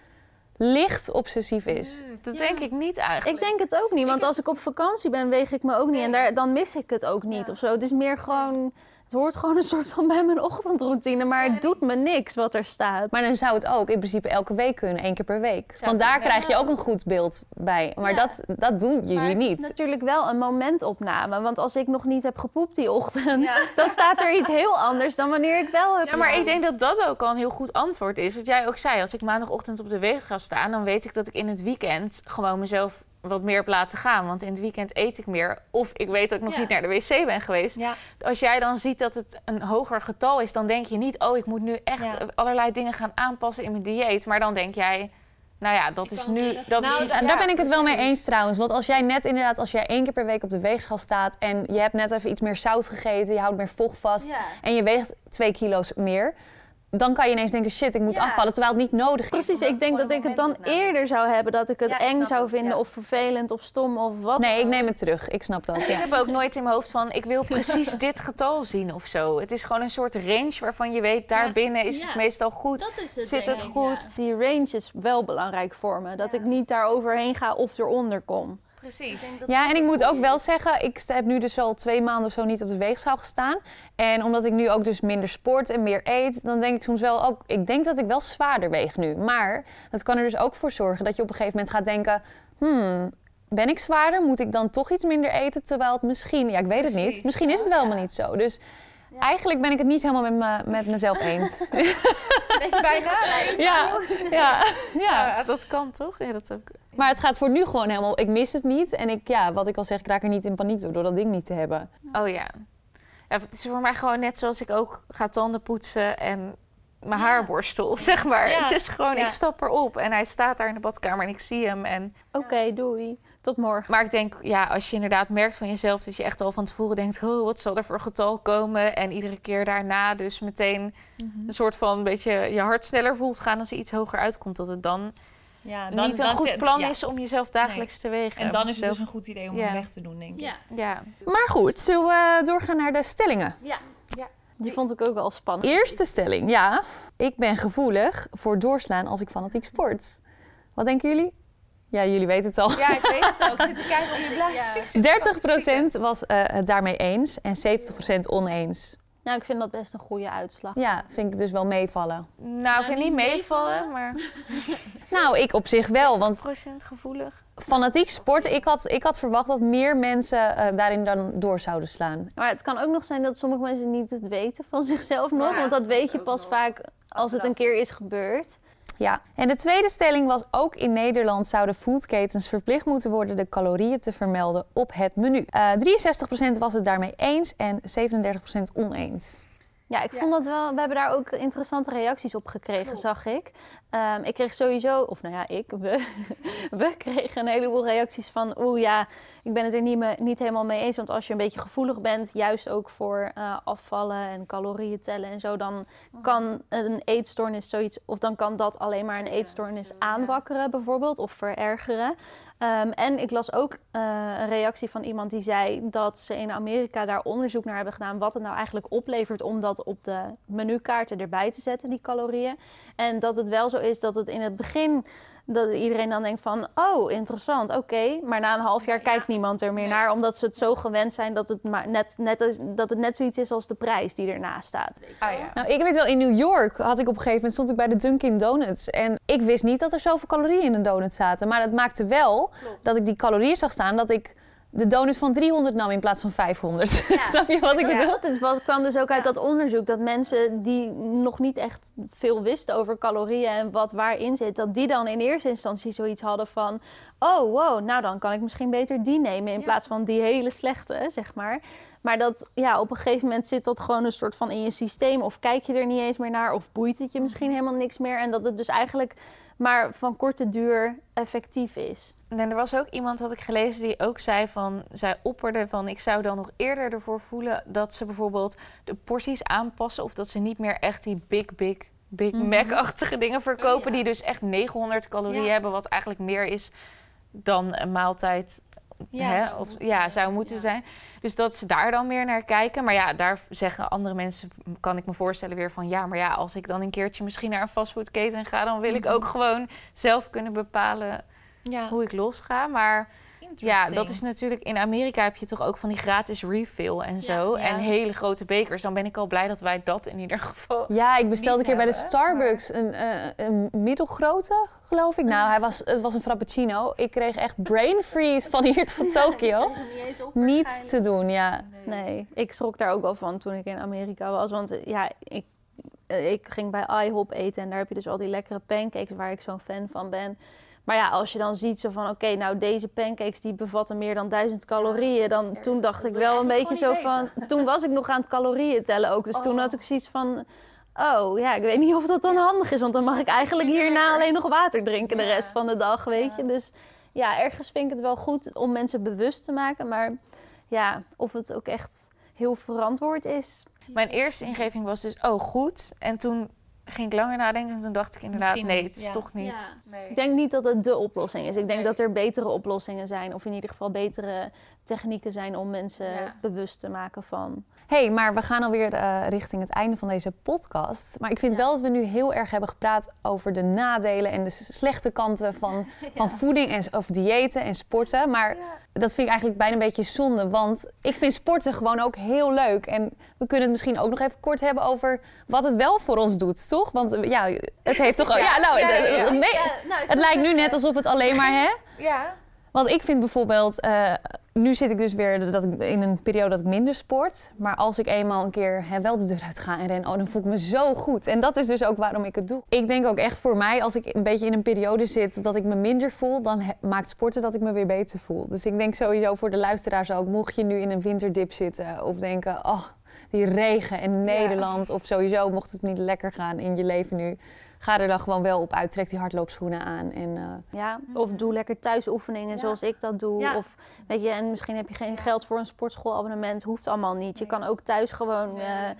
licht obsessief is. Hmm, dat denk ik niet eigenlijk. Ik denk het ook niet, want als ik op vakantie ben, weeg ik me ook niet. En daar, dan mis ik het ook niet of zo. Het is meer gewoon, het hoort gewoon een soort van bij mijn ochtendroutine. Maar het doet me niks wat er staat. Maar dan zou het ook in principe elke week kunnen, één keer per week. Want daar krijg je ook een goed beeld bij. Maar Ja. dat, dat doen jullie Maar het is niet. natuurlijk wel een momentopname. Want als ik nog niet heb gepoept die ochtend, dan staat er iets heel anders dan wanneer ik wel heb Ja, maar ik denk dat dat ook al een heel goed antwoord is. Wat jij ook zei, als ik maandagochtend op de weegschaal sta... dan weet ik dat ik in het weekend gewoon mezelf wat meer heb laten gaan. Want in het weekend eet ik meer. Of ik weet dat ik nog Ja. niet naar de wc ben geweest. Ja. Als jij dan ziet dat het een hoger getal is... dan denk je niet, oh, ik moet nu echt Ja. allerlei dingen gaan aanpassen in mijn dieet. Maar dan denk jij, Nou ja, dat is nu... Dat Nou, is, daar ben ik het wel mee eens trouwens. Want als jij net inderdaad, als jij één keer per week op de weegschaal staat en je hebt net even iets meer zout gegeten, je houdt meer vocht vast en je weegt twee kilo's meer, dan kan je ineens denken, shit, ik moet Ja. afvallen, terwijl het niet nodig is. Precies, ik denk dat ik het dan eerder zou hebben dat ik het Ja, eng zou het, vinden ja. of vervelend of stom of wat. Nee, ik neem het terug. Ik snap dat. Ik heb ook nooit in mijn hoofd van, ik wil precies dit getal zien of zo. Het is gewoon een soort range waarvan je weet, daar Ja. binnen is Ja. het meestal goed. Dat is het, Zit het goed? ja. Die range is wel belangrijk voor me. Dat Ja. ik niet daar overheen ga of eronder kom. Precies. Ja, en ik moet ook wel zeggen, ik heb nu dus al twee maanden of zo niet op de weegschaal gestaan. En omdat ik nu ook dus minder sport en meer eet, dan denk ik soms wel ook, ik denk dat ik wel zwaarder weeg nu. Maar dat kan er dus ook voor zorgen dat je op een gegeven moment gaat denken, hmm, ben ik zwaarder? Moet ik dan toch iets minder eten? Terwijl het misschien, ja, ik weet het niet. Misschien is het wel helemaal niet zo. Dus eigenlijk ben ik het niet helemaal met, me, met mezelf eens. Bijna. ja, ja, ja. Ja, dat kan toch? Ja, dat ook. Maar het gaat voor nu gewoon helemaal, ik mis het niet. En ik, ja, wat ik al zeg, ik raak er niet in paniek door, door dat ding niet te hebben. Oh ja. ja. Het is voor mij gewoon net zoals ik ook ga tanden poetsen en mijn Ja. haarborstel, zeg maar. Ja. Het is gewoon, Ja. ik stap erop en hij staat daar in de badkamer en ik zie hem. En... Oké, doei. Tot morgen. Maar ik denk, ja, als je inderdaad merkt van jezelf dat je echt al van tevoren denkt, oh, wat zal er voor getal komen? En iedere keer daarna dus meteen een soort van een beetje je hart sneller voelt gaan als er iets hoger uitkomt. Dat het dan, Ja, niet een goed plan is om jezelf dagelijks te wegen. En dan is het dus een goed idee om Ja. hem weg te doen, denk ik. Ja. Ja. Maar goed, zullen we doorgaan naar de stellingen? Ja. Die vond ik ook wel spannend. Eerste stelling, ja. Ik ben gevoelig voor doorslaan als ik fanatiek sport. Wat denken jullie? Ja, jullie weten het al. ja, ik weet het ook. Ik zit te kijken op je blaadjes. 30% was eh, het daarmee eens en 70% oneens. Nou, ik vind dat best een goede uitslag. Ja, vind ik dus wel meevallen. Nou, ik vind niet niet meevallen, maar Nou, ik op zich wel, want procent gevoelig. fanatiek sporten, ik had, ik had verwacht dat meer mensen eh, daarin dan door zouden slaan. Maar het kan ook nog zijn dat sommige mensen niet het weten van zichzelf nog. Ja, want dat dat weet je pas nog. vaak als het een keer is gebeurd. Ja, en de tweede stelling was ook in Nederland zouden foodketens verplicht moeten worden de calorieën te vermelden op het menu. Eh 63% was het daarmee eens en 37% oneens. Ja, ik vond dat wel. We hebben daar ook interessante reacties op gekregen, zag ik. Ehm, ik kreeg sowieso, of nou ja, ik, we, we kregen een heleboel reacties van. Oeh ja, ik ben het er niet, me, niet helemaal mee eens. Want als je een beetje gevoelig bent, juist ook voor eh, afvallen en calorieën tellen en zo, dan kan een eetstoornis zoiets, of dan kan dat alleen maar een eetstoornis aanwakkeren, bijvoorbeeld, of verergeren. Ehm, en ik las ook eh, een reactie van iemand die zei dat ze in Amerika daar onderzoek naar hebben gedaan wat het nou eigenlijk oplevert om dat op de menukaarten erbij te zetten, die calorieën. En dat het wel zo is dat het in het begin dat iedereen dan denkt van oh interessant, oké, maar na een half jaar kijkt niemand er meer naar omdat ze het zo gewend zijn dat het maar net, net is- dat het net zoiets is als de prijs die ernaast staat. Ah ja. Nou, ik weet wel, in New York had ik op een gegeven moment stond ik bij de Dunkin' Donuts. En ik wist niet dat er zoveel calorieën in een donut zaten. Maar dat maakte wel dat ik die calorieën zag staan, dat ik de donut van 300 nam in plaats van 500. Snap je wat ik Ja, bedoel? dat wat kwam dus ook uit dat onderzoek. Dat mensen die nog niet echt veel wisten over calorieën en wat waarin zit, dat die dan in eerste instantie zoiets hadden van: oh wow, nou dan kan ik misschien beter die nemen in plaats van die hele slechte, zeg maar. Maar dat ja, op een gegeven moment zit dat gewoon een soort van in je systeem. Of kijk je er niet eens meer naar, of boeit het je misschien helemaal niks meer. En dat het dus eigenlijk maar van korte duur effectief is. En er was ook iemand, had ik gelezen, die ook zei van... Zij opperde van, ik zou dan nog eerder ervoor voelen... dat ze bijvoorbeeld de porties aanpassen... of dat ze niet meer echt die big, big, Big Mac-achtige dingen verkopen... Oh, ja. die dus echt 900 calorieën Ja. hebben... wat eigenlijk meer is dan een maaltijd Ja, hè, zou of, moeten, ja, zou moeten ja. zijn. Dus dat ze daar dan meer naar kijken. Maar ja, daar zeggen andere mensen, kan ik me voorstellen weer van... ja, maar ja, als ik dan een keertje misschien naar een fastfoodketen ga... dan wil ik Mhm. ook gewoon zelf kunnen bepalen Ja. hoe ik losga. Maar ja, dat is natuurlijk... In Amerika heb je toch ook van die gratis refill en zo. Ja. En hele grote bekers. Dan ben ik al blij dat wij dat in ieder geval... Ja, ik bestelde een keer bij de Starbucks een, eh, een middelgrote, geloof ik. Nou, hij was, het was een frappuccino. Ik kreeg echt brain freeze van hier tot Tokio. Niet te doen, ja. Nee, ik schrok daar ook wel van toen ik in Amerika was. Want eh, ja, ik, eh, ik ging bij IHOP eten en daar heb je dus al die lekkere pancakes waar ik zo'n fan van ben. Maar ja, als je dan ziet zo van, oké, nou deze pancakes die bevatten meer dan duizend calorieën, dan toen dacht ik wel een beetje zo van, toen was ik nog aan het calorieën tellen ook. Dus toen had ik zoiets van, oh ja, ik weet niet of dat dan handig is. Want dan mag ik eigenlijk hierna alleen nog water drinken de rest van de dag, weet je. Dus ja, ergens vind ik het wel goed om mensen bewust te maken. Maar ja, of het ook echt heel verantwoord is. Mijn eerste ingeving was dus, oh goed. En toen ging ik langer nadenken en toen dacht ik inderdaad, Misschien nee, niet, het is ja. toch niet. Ja. Nee. Ik denk niet dat het de oplossing is. Ik denk Nee. dat er betere oplossingen zijn. Of in ieder geval betere technieken zijn om mensen Ja. bewust te maken van. Hey, maar we gaan alweer eh richting het einde van deze podcast. Maar ik vind Ja. wel dat we nu heel erg hebben gepraat over de nadelen en de slechte kanten van, van voeding en, of diëten en sporten. Maar dat vind ik eigenlijk bijna een beetje zonde, want ik vind sporten gewoon ook heel leuk. En we kunnen het misschien ook nog even kort hebben over wat het wel voor ons doet, toch? Want eh, ja, het heeft toch... Ja, nou, Ja, ja, eh, nou, het lijkt nu net alsof het alleen maar, hè? Ja. Want ik vind bijvoorbeeld, nu zit ik dus weer dat ik in een periode dat ik minder sport. Maar als ik eenmaal een keer hè, wel de deur uit ga en ren, oh, dan voel ik me zo goed. En dat is dus ook waarom ik het doe. Ik denk ook echt voor mij, als ik een beetje in een periode zit dat ik me minder voel, dan he- maakt sporten dat ik me weer beter voel. Dus ik denk sowieso voor de luisteraars ook, mocht je nu in een winterdip zitten of denken, oh, die regen in Nederland. Of sowieso mocht het niet lekker gaan in je leven nu. Ga er dan gewoon wel op uit. Trek die hardloopschoenen aan. En, eh, Ja, of doe lekker thuisoefeningen zoals ik dat doe. Ja. Of weet je, en misschien heb je geen geld voor een sportschoolabonnement. Hoeft allemaal niet. Je kan ook thuis gewoon. eh,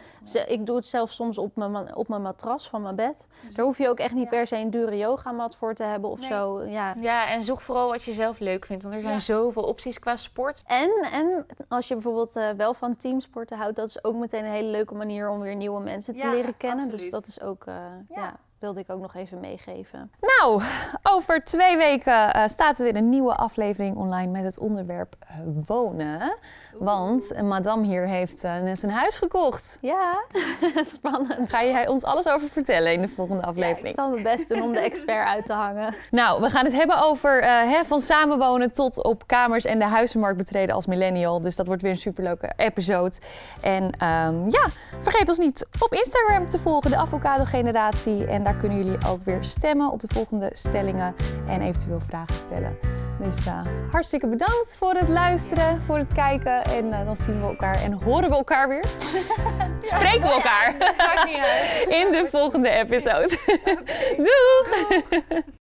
ik doe het zelf soms op mijn, op mijn matras van mijn bed. Daar hoef je ook echt niet per se een dure yogamat voor te hebben of Nee. zo. Ja. ja, en zoek vooral wat je zelf leuk vindt. Want er zijn Ja. zoveel opties qua sport. En, en als je bijvoorbeeld eh, wel van teamsporten houdt, dat is ook meteen een hele leuke manier om weer nieuwe mensen te Ja, leren kennen. Dus absoluut. dat is ook, eh, ja. Wilde ik ook nog even meegeven. Nou, over twee weken eh, staat er weer een nieuwe aflevering online met het onderwerp eh, wonen. Want een madame hier heeft eh, net een huis gekocht. Ja, spannend. Ga jij ons alles over vertellen in de volgende Ja, ik aflevering? zal mijn best doen om de expert uit te hangen. Nou, we gaan het hebben over hè, van samenwonen tot op kamers en de huizenmarkt betreden als millennial. Dus dat wordt weer een superleuke episode. En ehm, ja, vergeet ons niet op Instagram te volgen, de Avocado Generatie. En daar kunnen jullie ook weer stemmen op de volgende stellingen en eventueel vragen stellen. Dus eh, hartstikke bedankt voor het luisteren, voor het kijken. En eh, dan zien we elkaar en horen we elkaar weer. Spreken we elkaar in de volgende episode. Doeg!